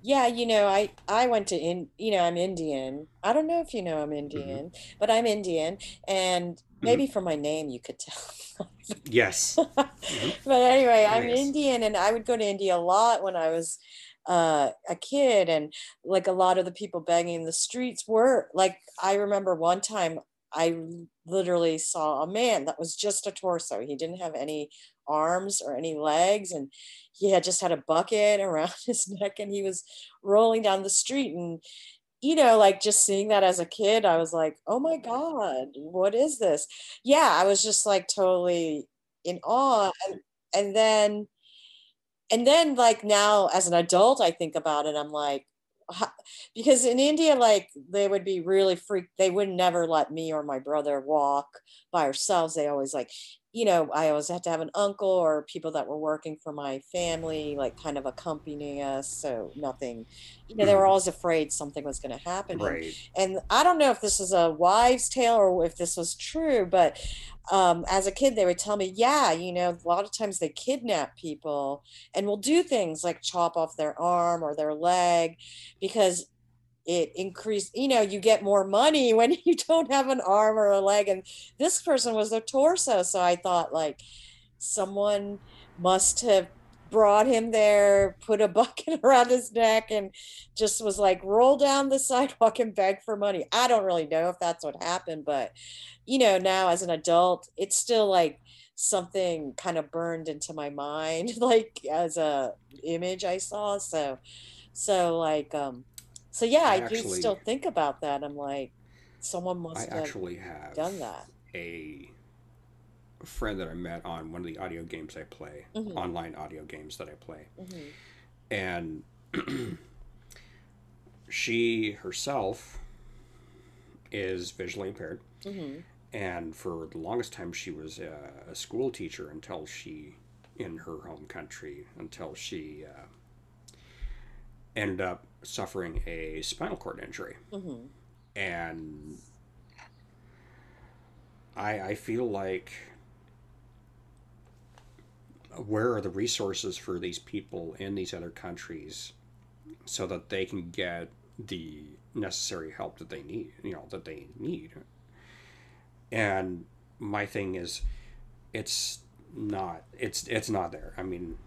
Yeah, you know, I I went to in, you know, I'm Indian. I don't know if you know I'm hmm Indian, but I'm Indian, and hmm maybe from my name you could tell. Yes. hmm But anyway, I'm. Indian, and I would go to India a lot when I was uh, a kid, and like a lot of the people begging in the streets were like, I remember one time i literally saw a man that was just a torso. He didn't have any arms or any legs, and he had just had a bucket around his neck, and he was rolling down the street, and you know, like just seeing that as a kid, I was like, oh my God, what is this? Yeah, I was just like totally in awe. And, and then, and then like now as an adult, I think about it, I'm like, because in India, like they would be really freaked. They would never let me or my brother walk by ourselves. They always like, you know, I always had to have an uncle or people that were working for my family, like kind of accompanying us. So nothing, you know, they were hmm always afraid something was going to happen. And Right. and I don't know if this is a wives' tale or if this was true, but um, as a kid, they would tell me, yeah, you know, a lot of times they kidnap people and will do things like chop off their arm or their leg because it increased, you know, you get more money when you don't have an arm or a leg. And this person was their torso. So I thought, like, someone must have brought him there, put a bucket around his neck, and just was like, roll down the sidewalk and beg for money. I don't really know if that's what happened, but you know, now as an adult, it's still like something kind of burned into my mind, like as a image I saw. So, so like, um, so yeah, I I do actually, still think about that. I'm like, someone I must have actually have done that. a friend that I met on one of the audio games I play, hmm online audio games that I play, hmm and she herself is visually impaired, hmm and for the longest time she was a, a school teacher until she, in her home country, until she uh, ended up suffering a spinal cord injury, hmm and I I feel like where are the resources for these people in these other countries so that they can get the necessary help that they need you know that they need? And my thing is it's not it's it's not there. I mean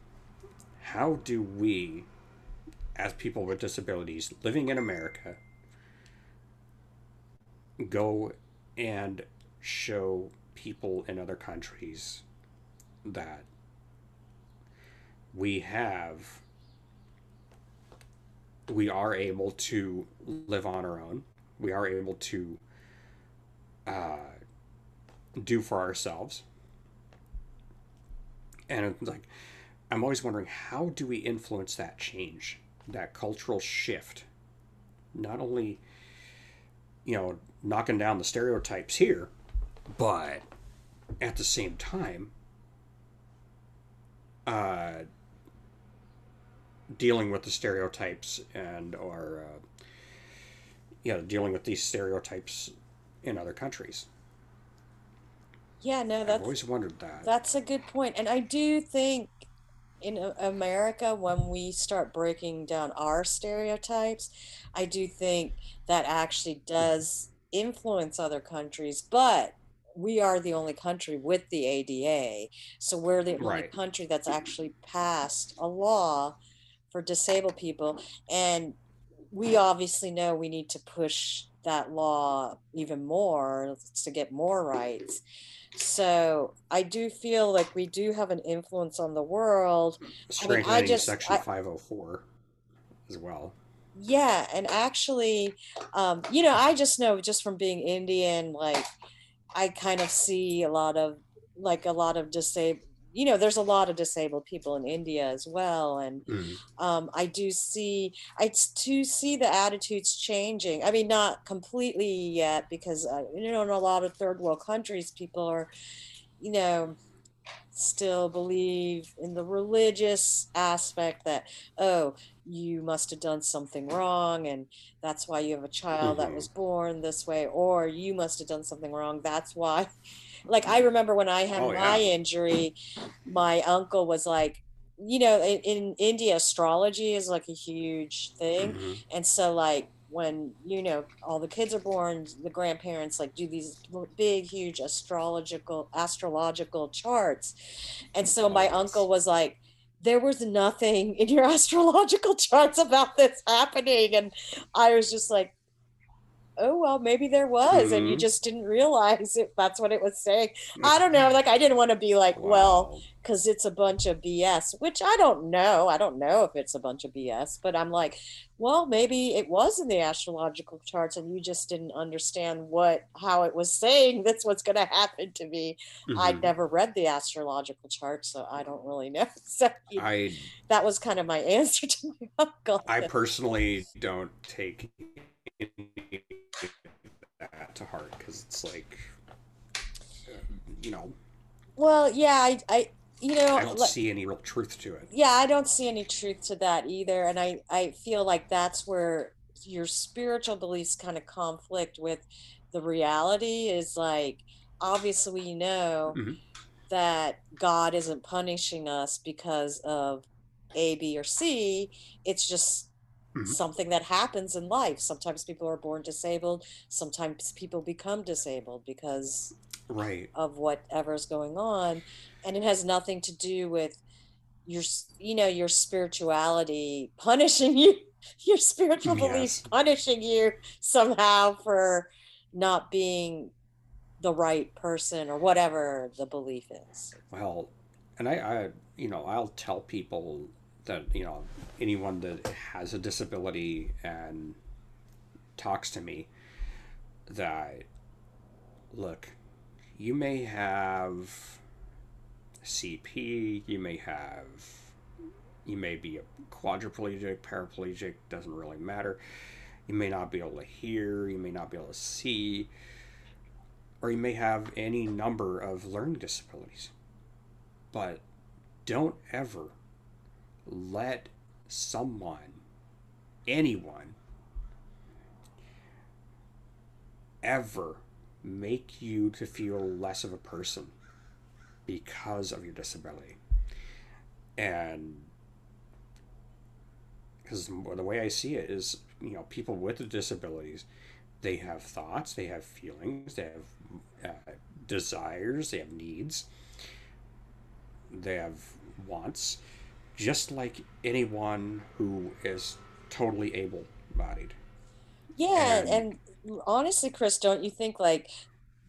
how do we as people with disabilities living in america go and show people in other countries that we have we are able to live on our own. We are able to uh, do for ourselves. And like i'm always wondering how do we influence that change that cultural shift? Not only you know, knocking down the stereotypes here, but at the same time, uh, dealing with the stereotypes and or uh, you know dealing with these stereotypes in other countries. Yeah, no, I've that's always wondered that. that's a good. And I do think in America, when we start breaking down our stereotypes, I do think that actually does influence other countries, but we are the only country with the ADA. So we're the only Right. country that's actually passed a law for disabled people. And we obviously know we need to push that law even more to get more rights. So I do feel like we do have an influence on the world. I mean, I just, Section I, 504 as well. yeah, and actually, um, you know, I just know just from being Indian, like I kind of see a lot of like a lot of disabled, you know, there's a lot of disabled people in India as well, and Mm. um, I do see i do see the attitudes changing. I mean, not completely yet because uh, you know, in a lot of third world countries, people are, you know still believe in the religious aspect that, oh, you must have done something wrong, and that's why you have a child that hmm was born this way, or you must have done something wrong. That's why. Like, I remember when I had Oh my yeah. injury, my uncle was like, you know, in, in India, astrology is like a huge thing. hmm And so, like, when you know all the kids are born, the grandparents like do these big, huge astrological astrological charts. And so Oh my yes. uncle was like, there was nothing in your astrological charts about this happening. And I was just like, oh, well, maybe there was. And you hmm just didn't realize it that's what it was saying. I don't know. Like, I didn't want to be like, well, because it's a bunch of BS, which I don't know. I don't know if it's a bunch of BS, but I'm like, well, maybe it was in the astrological charts and you just didn't understand what how it was saying that's what's going to happen to me. I'd hmm never read the astrological chart, so I don't really know. So you- I that was kind of my answer to my uncle. I personally don't take that to heart because it's like you know Well, yeah, I, I, you know, I don't like, see any real truth to it. yeah, I don't see any truth to that either. And I, I feel like that's where your spiritual beliefs kind of conflict with the reality is like, obviously, we know hmm that God isn't punishing us because of A, B, or C. It's just hmm something that happens in life. Sometimes people are born disabled, sometimes people become disabled because Right. of whatever's going on. And it has nothing to do with your you know your spirituality punishing you your spiritual beliefs punishing you somehow for not being the right person or whatever the belief is Well, and I, I, you know, I'll tell people that, you know, anyone that has a disability and talks to me that, look, you may have CP, you may have, you may be a quadriplegic, paraplegic, doesn't really matter. You may not be able to hear, you may not be able to see, or you may have any number of learning disabilities. But don't ever let someone, anyone, ever make you to feel less of a person because of your disability. And because the way I see it is, you know, people with disabilities, they have thoughts, they have feelings, they have uh, desires, they have needs, they have wants, just like anyone who is totally able bodied. yeah And and honestly chris don't you think like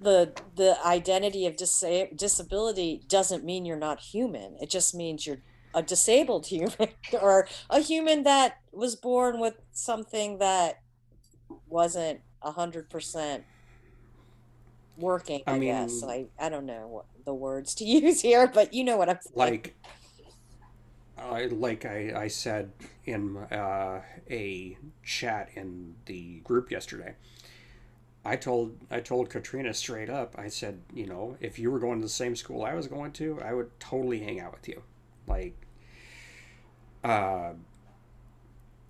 the the identity of disa- disability doesn't mean you're not human it just means you're a disabled human or a human that was born with something that wasn't a hundred percent working, I I guess. mean, I I don't know what the words to use here, but you know what I'm saying. like I like I, I said in uh, a chat in the group yesterday, I told I told Katrina straight up. I said, you know, if you were going to the same school I was going to, I would totally hang out with you, like, uh,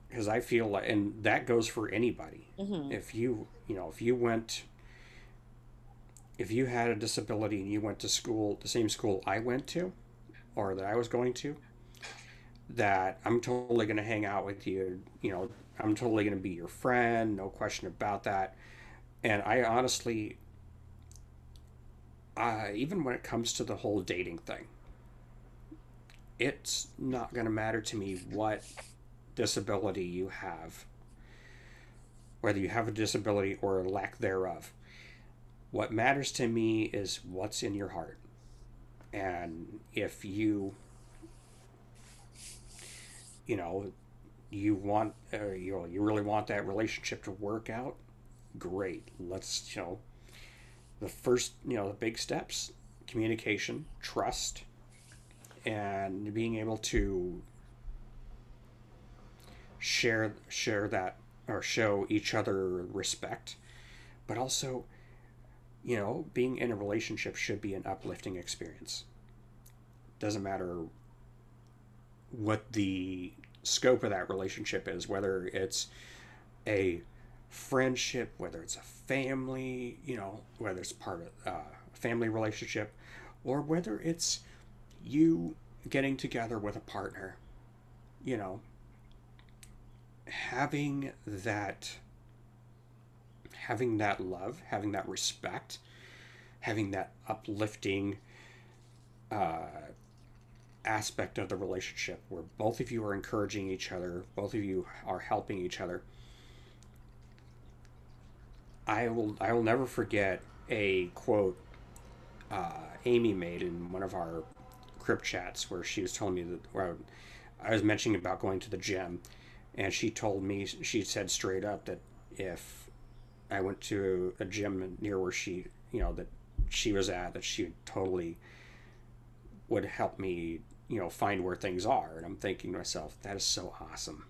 because I feel like, and that goes for anybody. Mm-hmm. If you, you know, if you went, if you had a disability and you went to school, the same school I went to, or that I was going to, that I'm totally going to hang out with you. You know, I'm totally going to be your friend, no question about that and I honestly, uh, even when it comes to the whole dating thing, it's not going to matter to me what disability you have, whether you have a disability or a lack thereof. What matters to me is what's in your heart. And if you, you know, you want, uh, you know, you really want that relationship to work out, great. Let's, you know, the first, you know, the big steps communication, trust, and being able to share share that or show each other respect. But also you know being in a relationship should be an uplifting experience. Doesn't matter what the scope of that relationship is whether it's a friendship, whether it's a family, you know, whether it's part of uh, a family relationship, or whether it's you getting together with a partner, you know, having that having that love, having that respect, having that uplifting uh, aspect of the relationship where both of you are encouraging each other, both of you are helping each other. I will I will never forget a quote uh, Amy made in one of our crypt chats where she was telling me that I was mentioning about going to the gym, and she told me she said straight up that if I went to a gym near where she you know that she was at that she totally would help me you know find where things are and i'm thinking to myself that is so awesome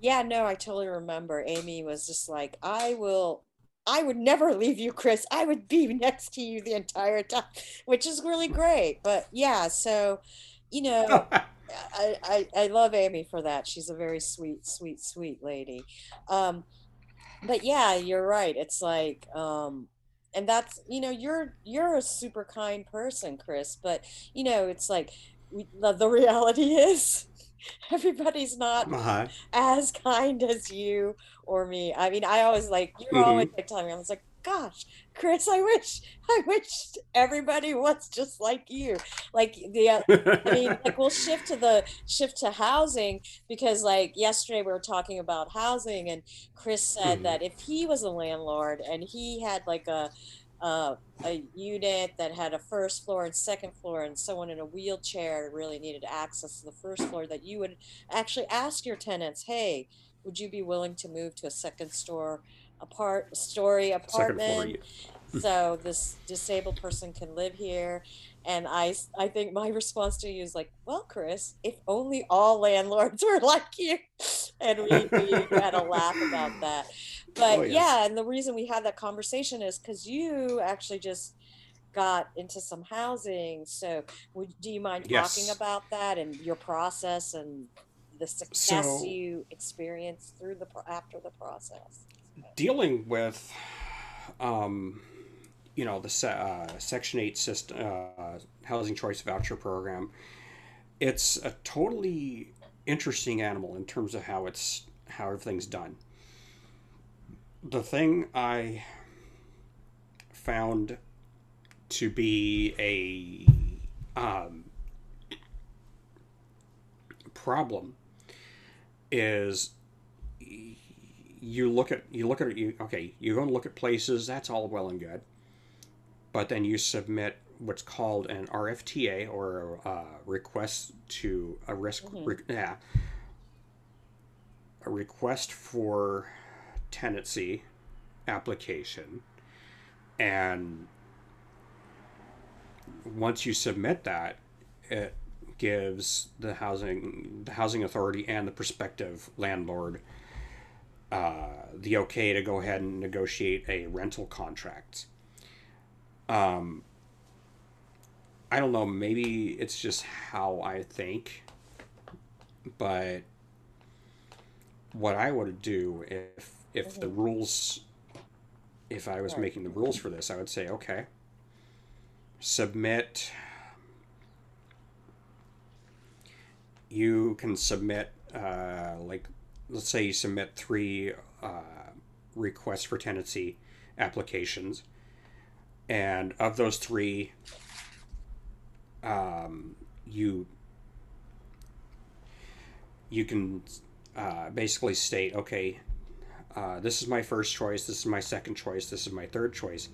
yeah no i totally remember amy was just like i will I would never leave you, Chris. I would be next to you the entire time, which is really great. But yeah, so you know, I, I, I love Amy for that. She's a very sweet, sweet, sweet lady. Um, but yeah, you're right. It's like, um, and that's you know, you're you're a super kind person, Chris. But you know, it's like we, the reality is everybody's not uh-huh. as kind as you or me. I mean, I always like you're mm-hmm. always like telling me. I was like, gosh, Chris, I wish, I wish everybody was just like you. Like the, uh, I mean, like we'll shift to the shift to housing because like yesterday we were talking about housing and Chris said mm-hmm. that if he was a landlord and he had like a uh, a unit that had a first floor and second floor, and someone in a wheelchair really needed access to the first floor, that you would actually ask your tenants, "Hey, would you be willing to move to a second store apart story apartment?" so this disabled person can live here and I, I think my response to you is like, well, Chris, if only all landlords were like you. And we, we had a laugh about that. But oh, yes. yeah, and the reason we had that conversation is because you actually just got into some housing. So would, do you mind yes. talking about that and your process and the success so, you experienced through the after the process? Dealing with um, you know the uh, Section Eight system, uh, housing choice voucher program. It's a totally interesting animal in terms of how it's how everything's done. The thing I found to be a um, problem is you look at you look at you okay you go and look at places that's all well and good but then you submit what's called an RFTA or a uh, request to a risk, mm-hmm. re, yeah, a request for tenancy application, and once you submit that, it gives the housing the housing authority and the prospective landlord uh, the okay to go ahead and negotiate a rental contract. Um, I don't know, maybe it's just how I think, but what I would do if if the rules if I was Right. making the rules for this, I would say, okay, submit. You can submit uh, like let's say you submit three uh, requests for tenancy applications. And of those three um, you you can uh, basically state okay uh, this is my first choice this is my second choice this is my third choice.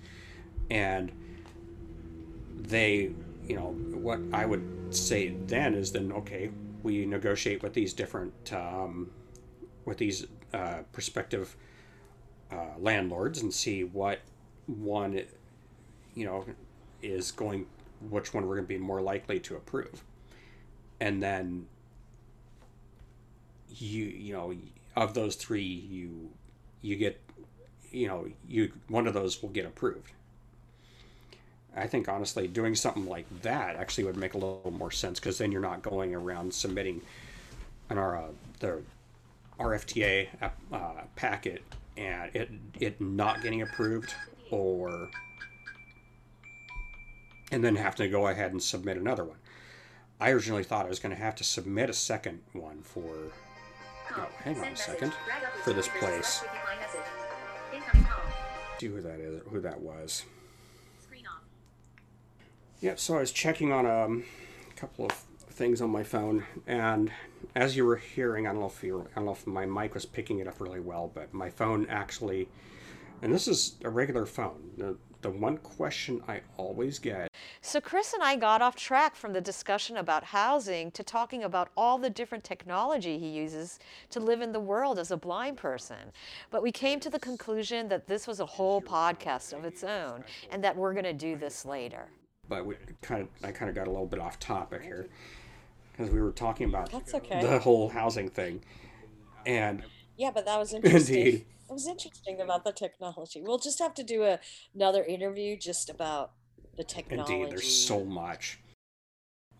And they you know what i would say then is then okay we negotiate with these different um, with these uh, prospective uh, landlords and see what one you know is going which one we're going to be more likely to approve. And then you you know of those three you you get you know you one of those will get approved I think honestly, doing something like that actually would make a little more sense because then you're not going around submitting an R, uh, the RFTA uh, packet and it it not getting approved or and then have to go ahead and submit another one. I originally thought I was going to have to submit a second one for oh, hang on a second for this place. See who that is, who that was. Yep, so I was checking on um, a couple of things on my phone, and as you were hearing, I don't know if you, I don't know if my mic was picking it up really well, but my phone actually, and this is a regular phone. The, the one question I always get So, Chris and I got off track from the discussion about housing to talking about all the different technology he uses to live in the world as a blind person. But we came to the conclusion that this was a whole podcast of its own and that we're going to do this later. but we kind of I kind of got a little bit off topic here because we were talking about That's okay. the whole housing thing, and Yeah, but that was interesting. Indeed. It was interesting about the technology. We'll just have to do a, another interview just about the technology. Indeed, there's so much.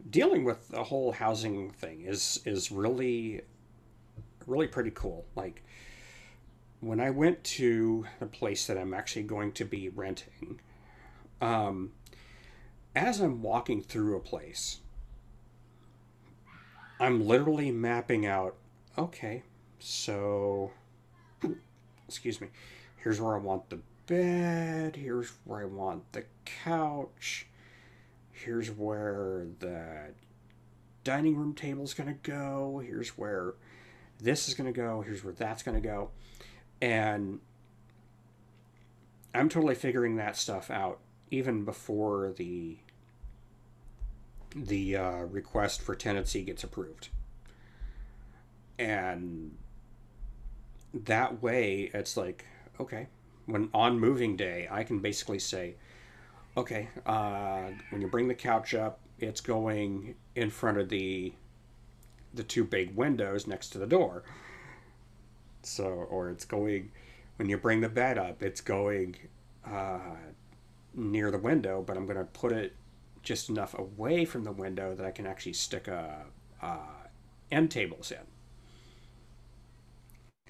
Dealing with the whole housing thing is is really really pretty cool. Like when I went to the place that I'm actually going to be renting, um, as I'm walking through a place, I'm literally mapping out. Okay, so excuse me. Here's where I want the bed. Here's where I want the couch. Here's where the dining room table is going to go. Here's where this is going to go. Here's where that's going to go. And I'm totally figuring that stuff out even before the the uh, request for tenancy gets approved. And that way it's like okay. When on moving day i can basically say okay uh, when you bring the couch up it's going in front of the the two big windows next to the door. So or it's going when you bring the bed up it's going uh, near the window but i'm going to put it just enough away from the window that i can actually stick a, uh end tables in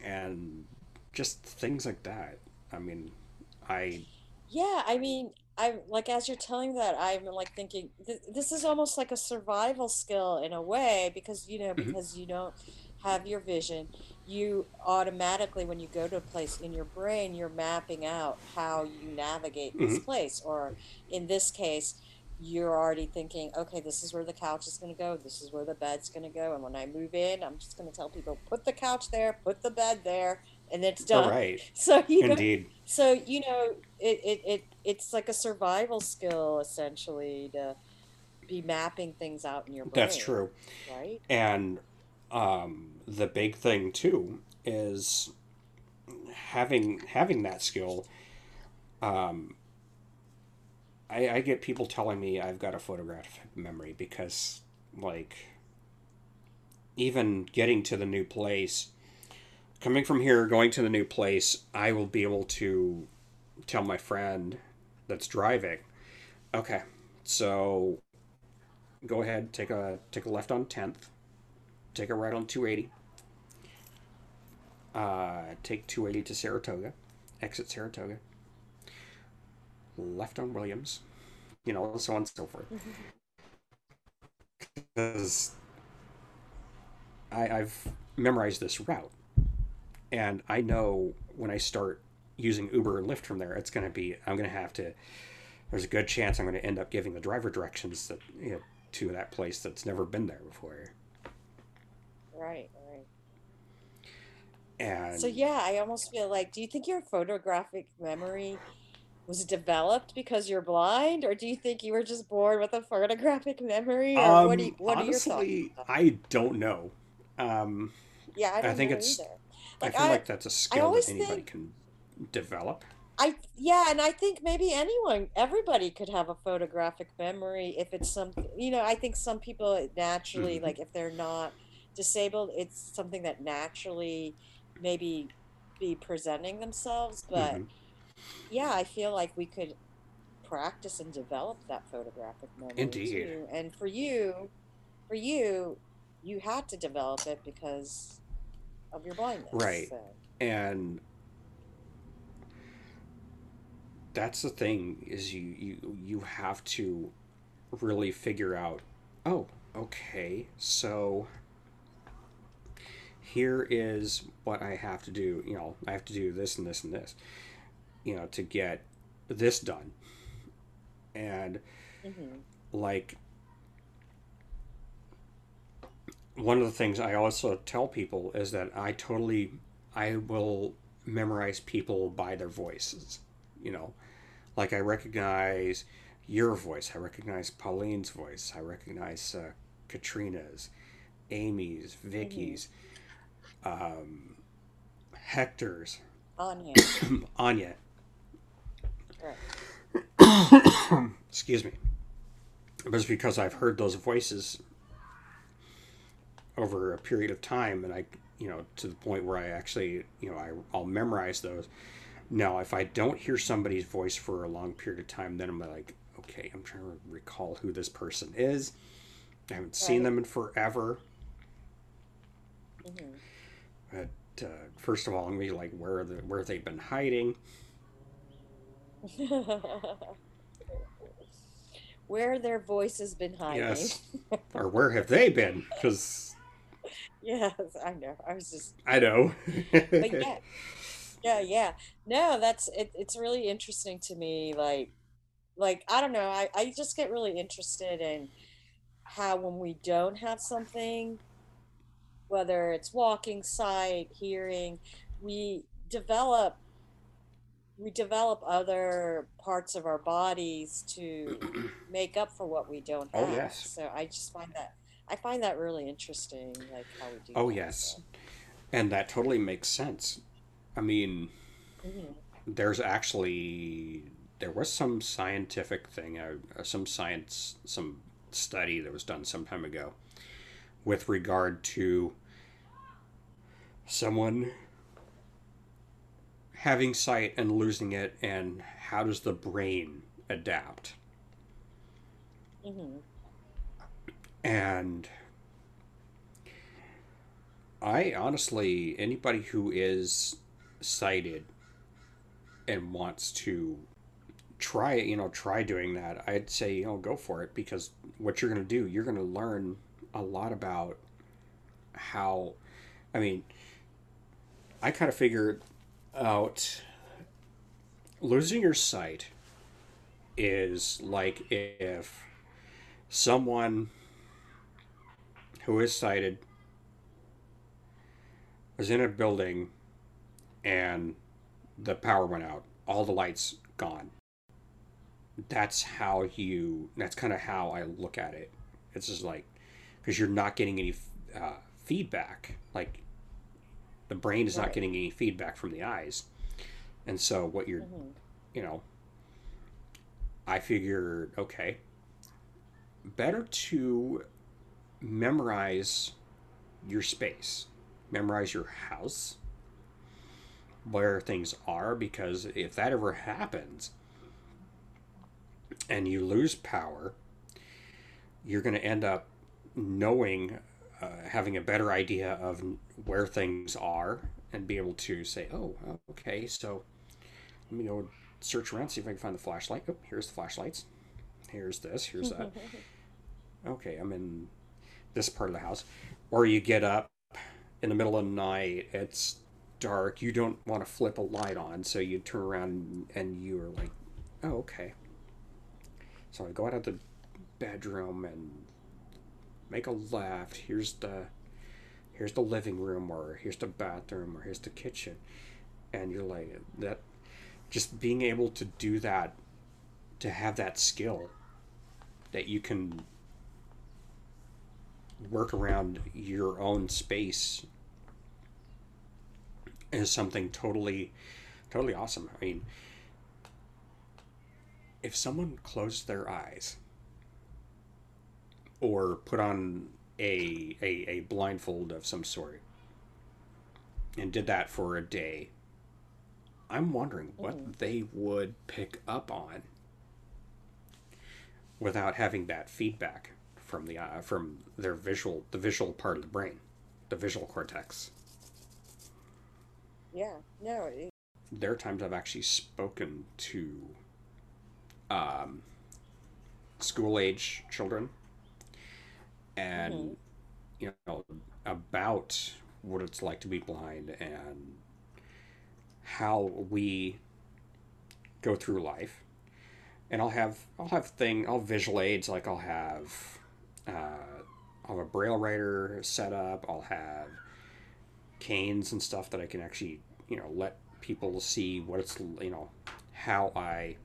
and just things like that. I mean, I Yeah, I mean, I'm like as you're telling that, I'm like thinking th this is almost like a survival skill in a way because you know Mhm. because you don't have your vision, you automatically when you go to a place in your brain, you're mapping out how you navigate this Mhm. place. Or in this case, you're already thinking, okay, this is where the couch is going to go, this is where the bed's going to go, and when I move in, I'm just going to tell people, put the couch there, put the bed there, and it's done. right, So you know, indeed, so you know, it, it, it it's like a survival skill essentially to be mapping things out in your brain, that's true. right? And um, the big thing too is having having that skill. Um, I, I get people telling me I've got a photographic memory because, like, even getting to the new place, coming from here, going to the new place, I will be able to tell my friend that's driving, okay, so go ahead, take a take a left on 10th, take a right on 280, uh, take 280 to Saratoga, exit Saratoga, left on Williams, you know, so on and so forth. Mm-hmm. Because I, I've memorized this route, and I know when I start using Uber and Lyft from there, it's going to be I'm going to have to. There's a good chance I'm going to end up giving the driver directions that you know, to that place that's never been there before. Right, right. And So yeah, I almost feel like, do you think your photographic memory was it developed because you're blind, or do you think you were just born with a photographic memory, or what do you, um, what are your thoughts? honestly, I don't know. Um, Yeah, I I don't think it's- either. I feel I, like that's a skill that anybody think- can develop. I yeah, and I think maybe anyone, everybody could have a photographic memory if it's something, you know, I think some people naturally, Mhm. like if they're not disabled, it's something that naturally maybe be presenting themselves. But Mhm. Yeah, I feel like we could practice and develop that photographic memory Indeed. too. And for you, for you, you had to develop it because of your blindness. Right. So. and that's the thing is you you you have to really figure out oh okay so here is what i have to do you know i have to do this and this and this you know to get this done and hmm like one of the things I also tell people is that I totally I will memorize people by their voices. You know, like I recognize your voice, I recognize Pauline's voice, I recognize uh, Katrina's, Amy's, Vicky's, um, Hector's, Anya. Anya. Right. excuse me. But it's because i've heard those voices over a period of time and i you know to the point where i actually you know I, i'll memorize those. Now if i don't hear somebody's voice for a long period of time then i'm like okay i'm trying to recall who this person is. I haven't seen them in forever. Hmm but uh, first of all i'm gonna be like where are the where have they been hiding Where their voices been hiding. yes or where have they been because Yes, I know. I was just, i know but yeah, yeah, yeah. No, that's it. It's really interesting to me. Like, like I don't know. I I just get really interested in how when we don't have something, whether it's walking, sight, hearing, we develop we develop other parts of our bodies to make up for what we don't Oh, have. yes. So I just find that I find that really interesting, like how we do. Oh that, yes, so. and that totally makes sense. I mean, Mhm. there's actually there was some scientific thing, uh, some science, some study that was done some time ago with regard to someone having sight and losing it, and how does the brain adapt? Mhm. And I honestly, anybody who is sighted and wants to try you know, try doing that, I'd say, you know, go for it because what you're going to do, you're going to learn a lot about how, I mean, I kind of figured out losing your sight is like if someone who is sighted was in a building and the power went out, all the lights gone. That's how you, that's kind of how I look at it. It's just like, because you're not getting any uh, feedback. Like, the brain is not getting any feedback from the eyes. And so, what you're, Mhm. you know, I figured, okay, better to memorize your space, memorize your house, where things are because if that ever happens and you lose power, you're going to end up knowing, uh, having a better idea of where things are and be able to say, oh, okay, so let me go search around, see if I can find the flashlight. Oh, here's the flashlights. Here's this, here's that. okay, I'm in this part of the house. Or you get up in the middle of the night, it's dark, you don't want to flip a light on, so you turn around and you are like, oh, okay. So I go out of the bedroom and make a left. Here's the here's the living room or here's the bathroom or here's the kitchen. And you're like that just being able to do that to have that skill that you can work around your own space is something totally totally awesome. I mean, if someone closed their eyes or put on a, a, a blindfold of some sort and did that for a day, I'm wondering what mm. they would pick up on without having that feedback from the uh, from their visual the visual part of the brain, the visual cortex. Yeah, no. It... There are times I've actually spoken to um, school age children and mm-hmm. you know about what it's like to be blind and how we go through life and i'll have i'll have thing i'll visual aids like i'll have uh, i'll have a braille writer set up i'll have canes and stuff that i can actually you know let people see what it's you know how i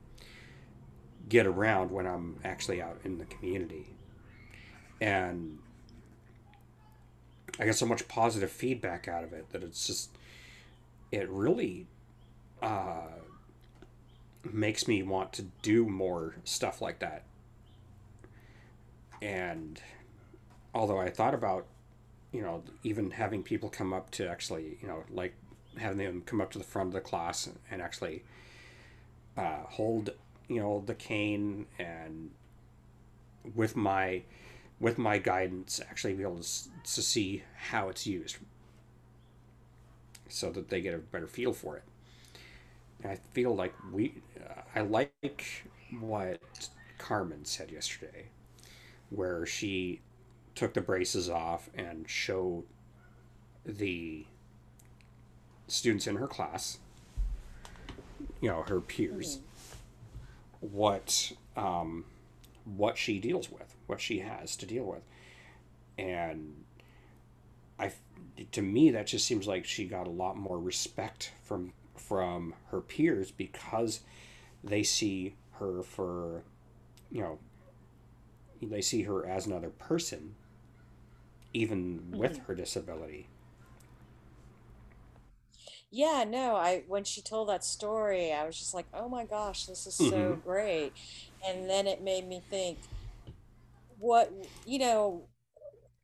get around when i'm actually out in the community and I get so much positive feedback out of it that it's just it really uh, makes me want to do more stuff like that. And although I thought about, you know, even having people come up to actually, you know, like having them come up to the front of the class and actually uh, hold, you know, the cane and with my with my guidance, actually be able to, to see how it's used so that they get a better feel for it. And I feel like we, uh, I like what Carmen said yesterday, where she took the braces off and showed the students in her class, you know, her peers, mm-hmm. what um, what she deals with, what she has to deal with. And I to me that just seems like she got a lot more respect from from her peers because they see her for you know they see her as another person even mm-hmm. with her disability yeah no i when she told that story i was just like oh my gosh this is so mm-hmm. great and then it made me think what you know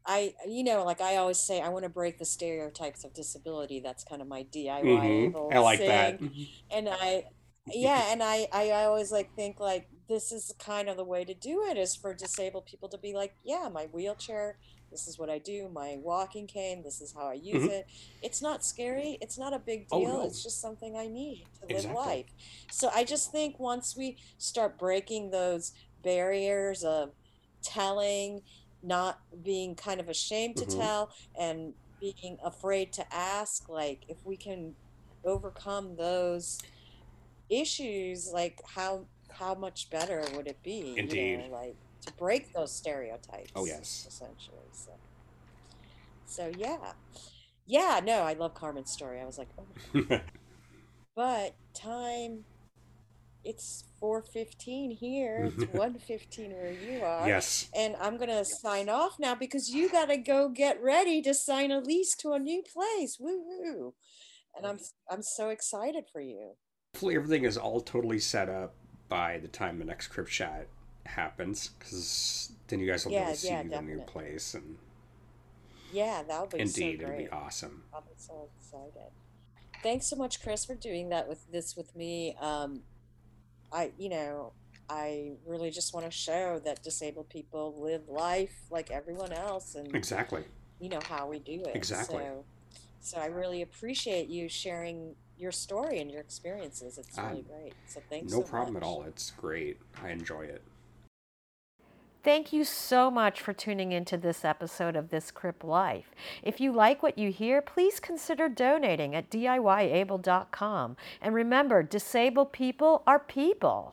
I, you know, like I always say, I want to break the stereotypes of disability. That's kind of my DIY. Mm-hmm. I like that. Mm-hmm. And I, yeah, and I, I always like think like this is kind of the way to do it is for disabled people to be like, yeah, my wheelchair this is what I do, my walking cane, this is how I use mm-hmm. it. It's not scary, it's not a big oh, deal, oh, no. it's just something I need to live life. So I just think once we start breaking those barriers of telling, not being kind of ashamed to mm-hmm. tell, and being afraid to ask, like if we can overcome those issues, like how how much better would it be? Indeed. You know, like to break those stereotypes. Oh yes. Essentially. So, so yeah. Yeah, no, I love Carmen's story. I was like, oh. but time it's 4.15 here. It's one fifteen where you are. Yes. And i'm gonna sign off now because you gotta go get ready to sign a lease to a new place. Woo woo and i'm i'm so excited for you. Hopefully everything is all totally set up by the time the next Crip Chat happens because then you guys will yeah, be able to see yeah, the new place and yeah that would be indeed so it'd be awesome. I'm so excited. Thanks so much, Chris, for doing that with this with me. Um, I, you know, I really just want to show that disabled people live life like everyone else, and exactly, you know how we do it. Exactly. So, so I really appreciate you sharing your story and your experiences. It's really great. So thanks. No so problem much. at all. It's great. I enjoy it. Thank you so much for tuning into this episode of This Crip Life. If you like what you hear, please consider donating at DIYable.com. And remember, disabled people are people.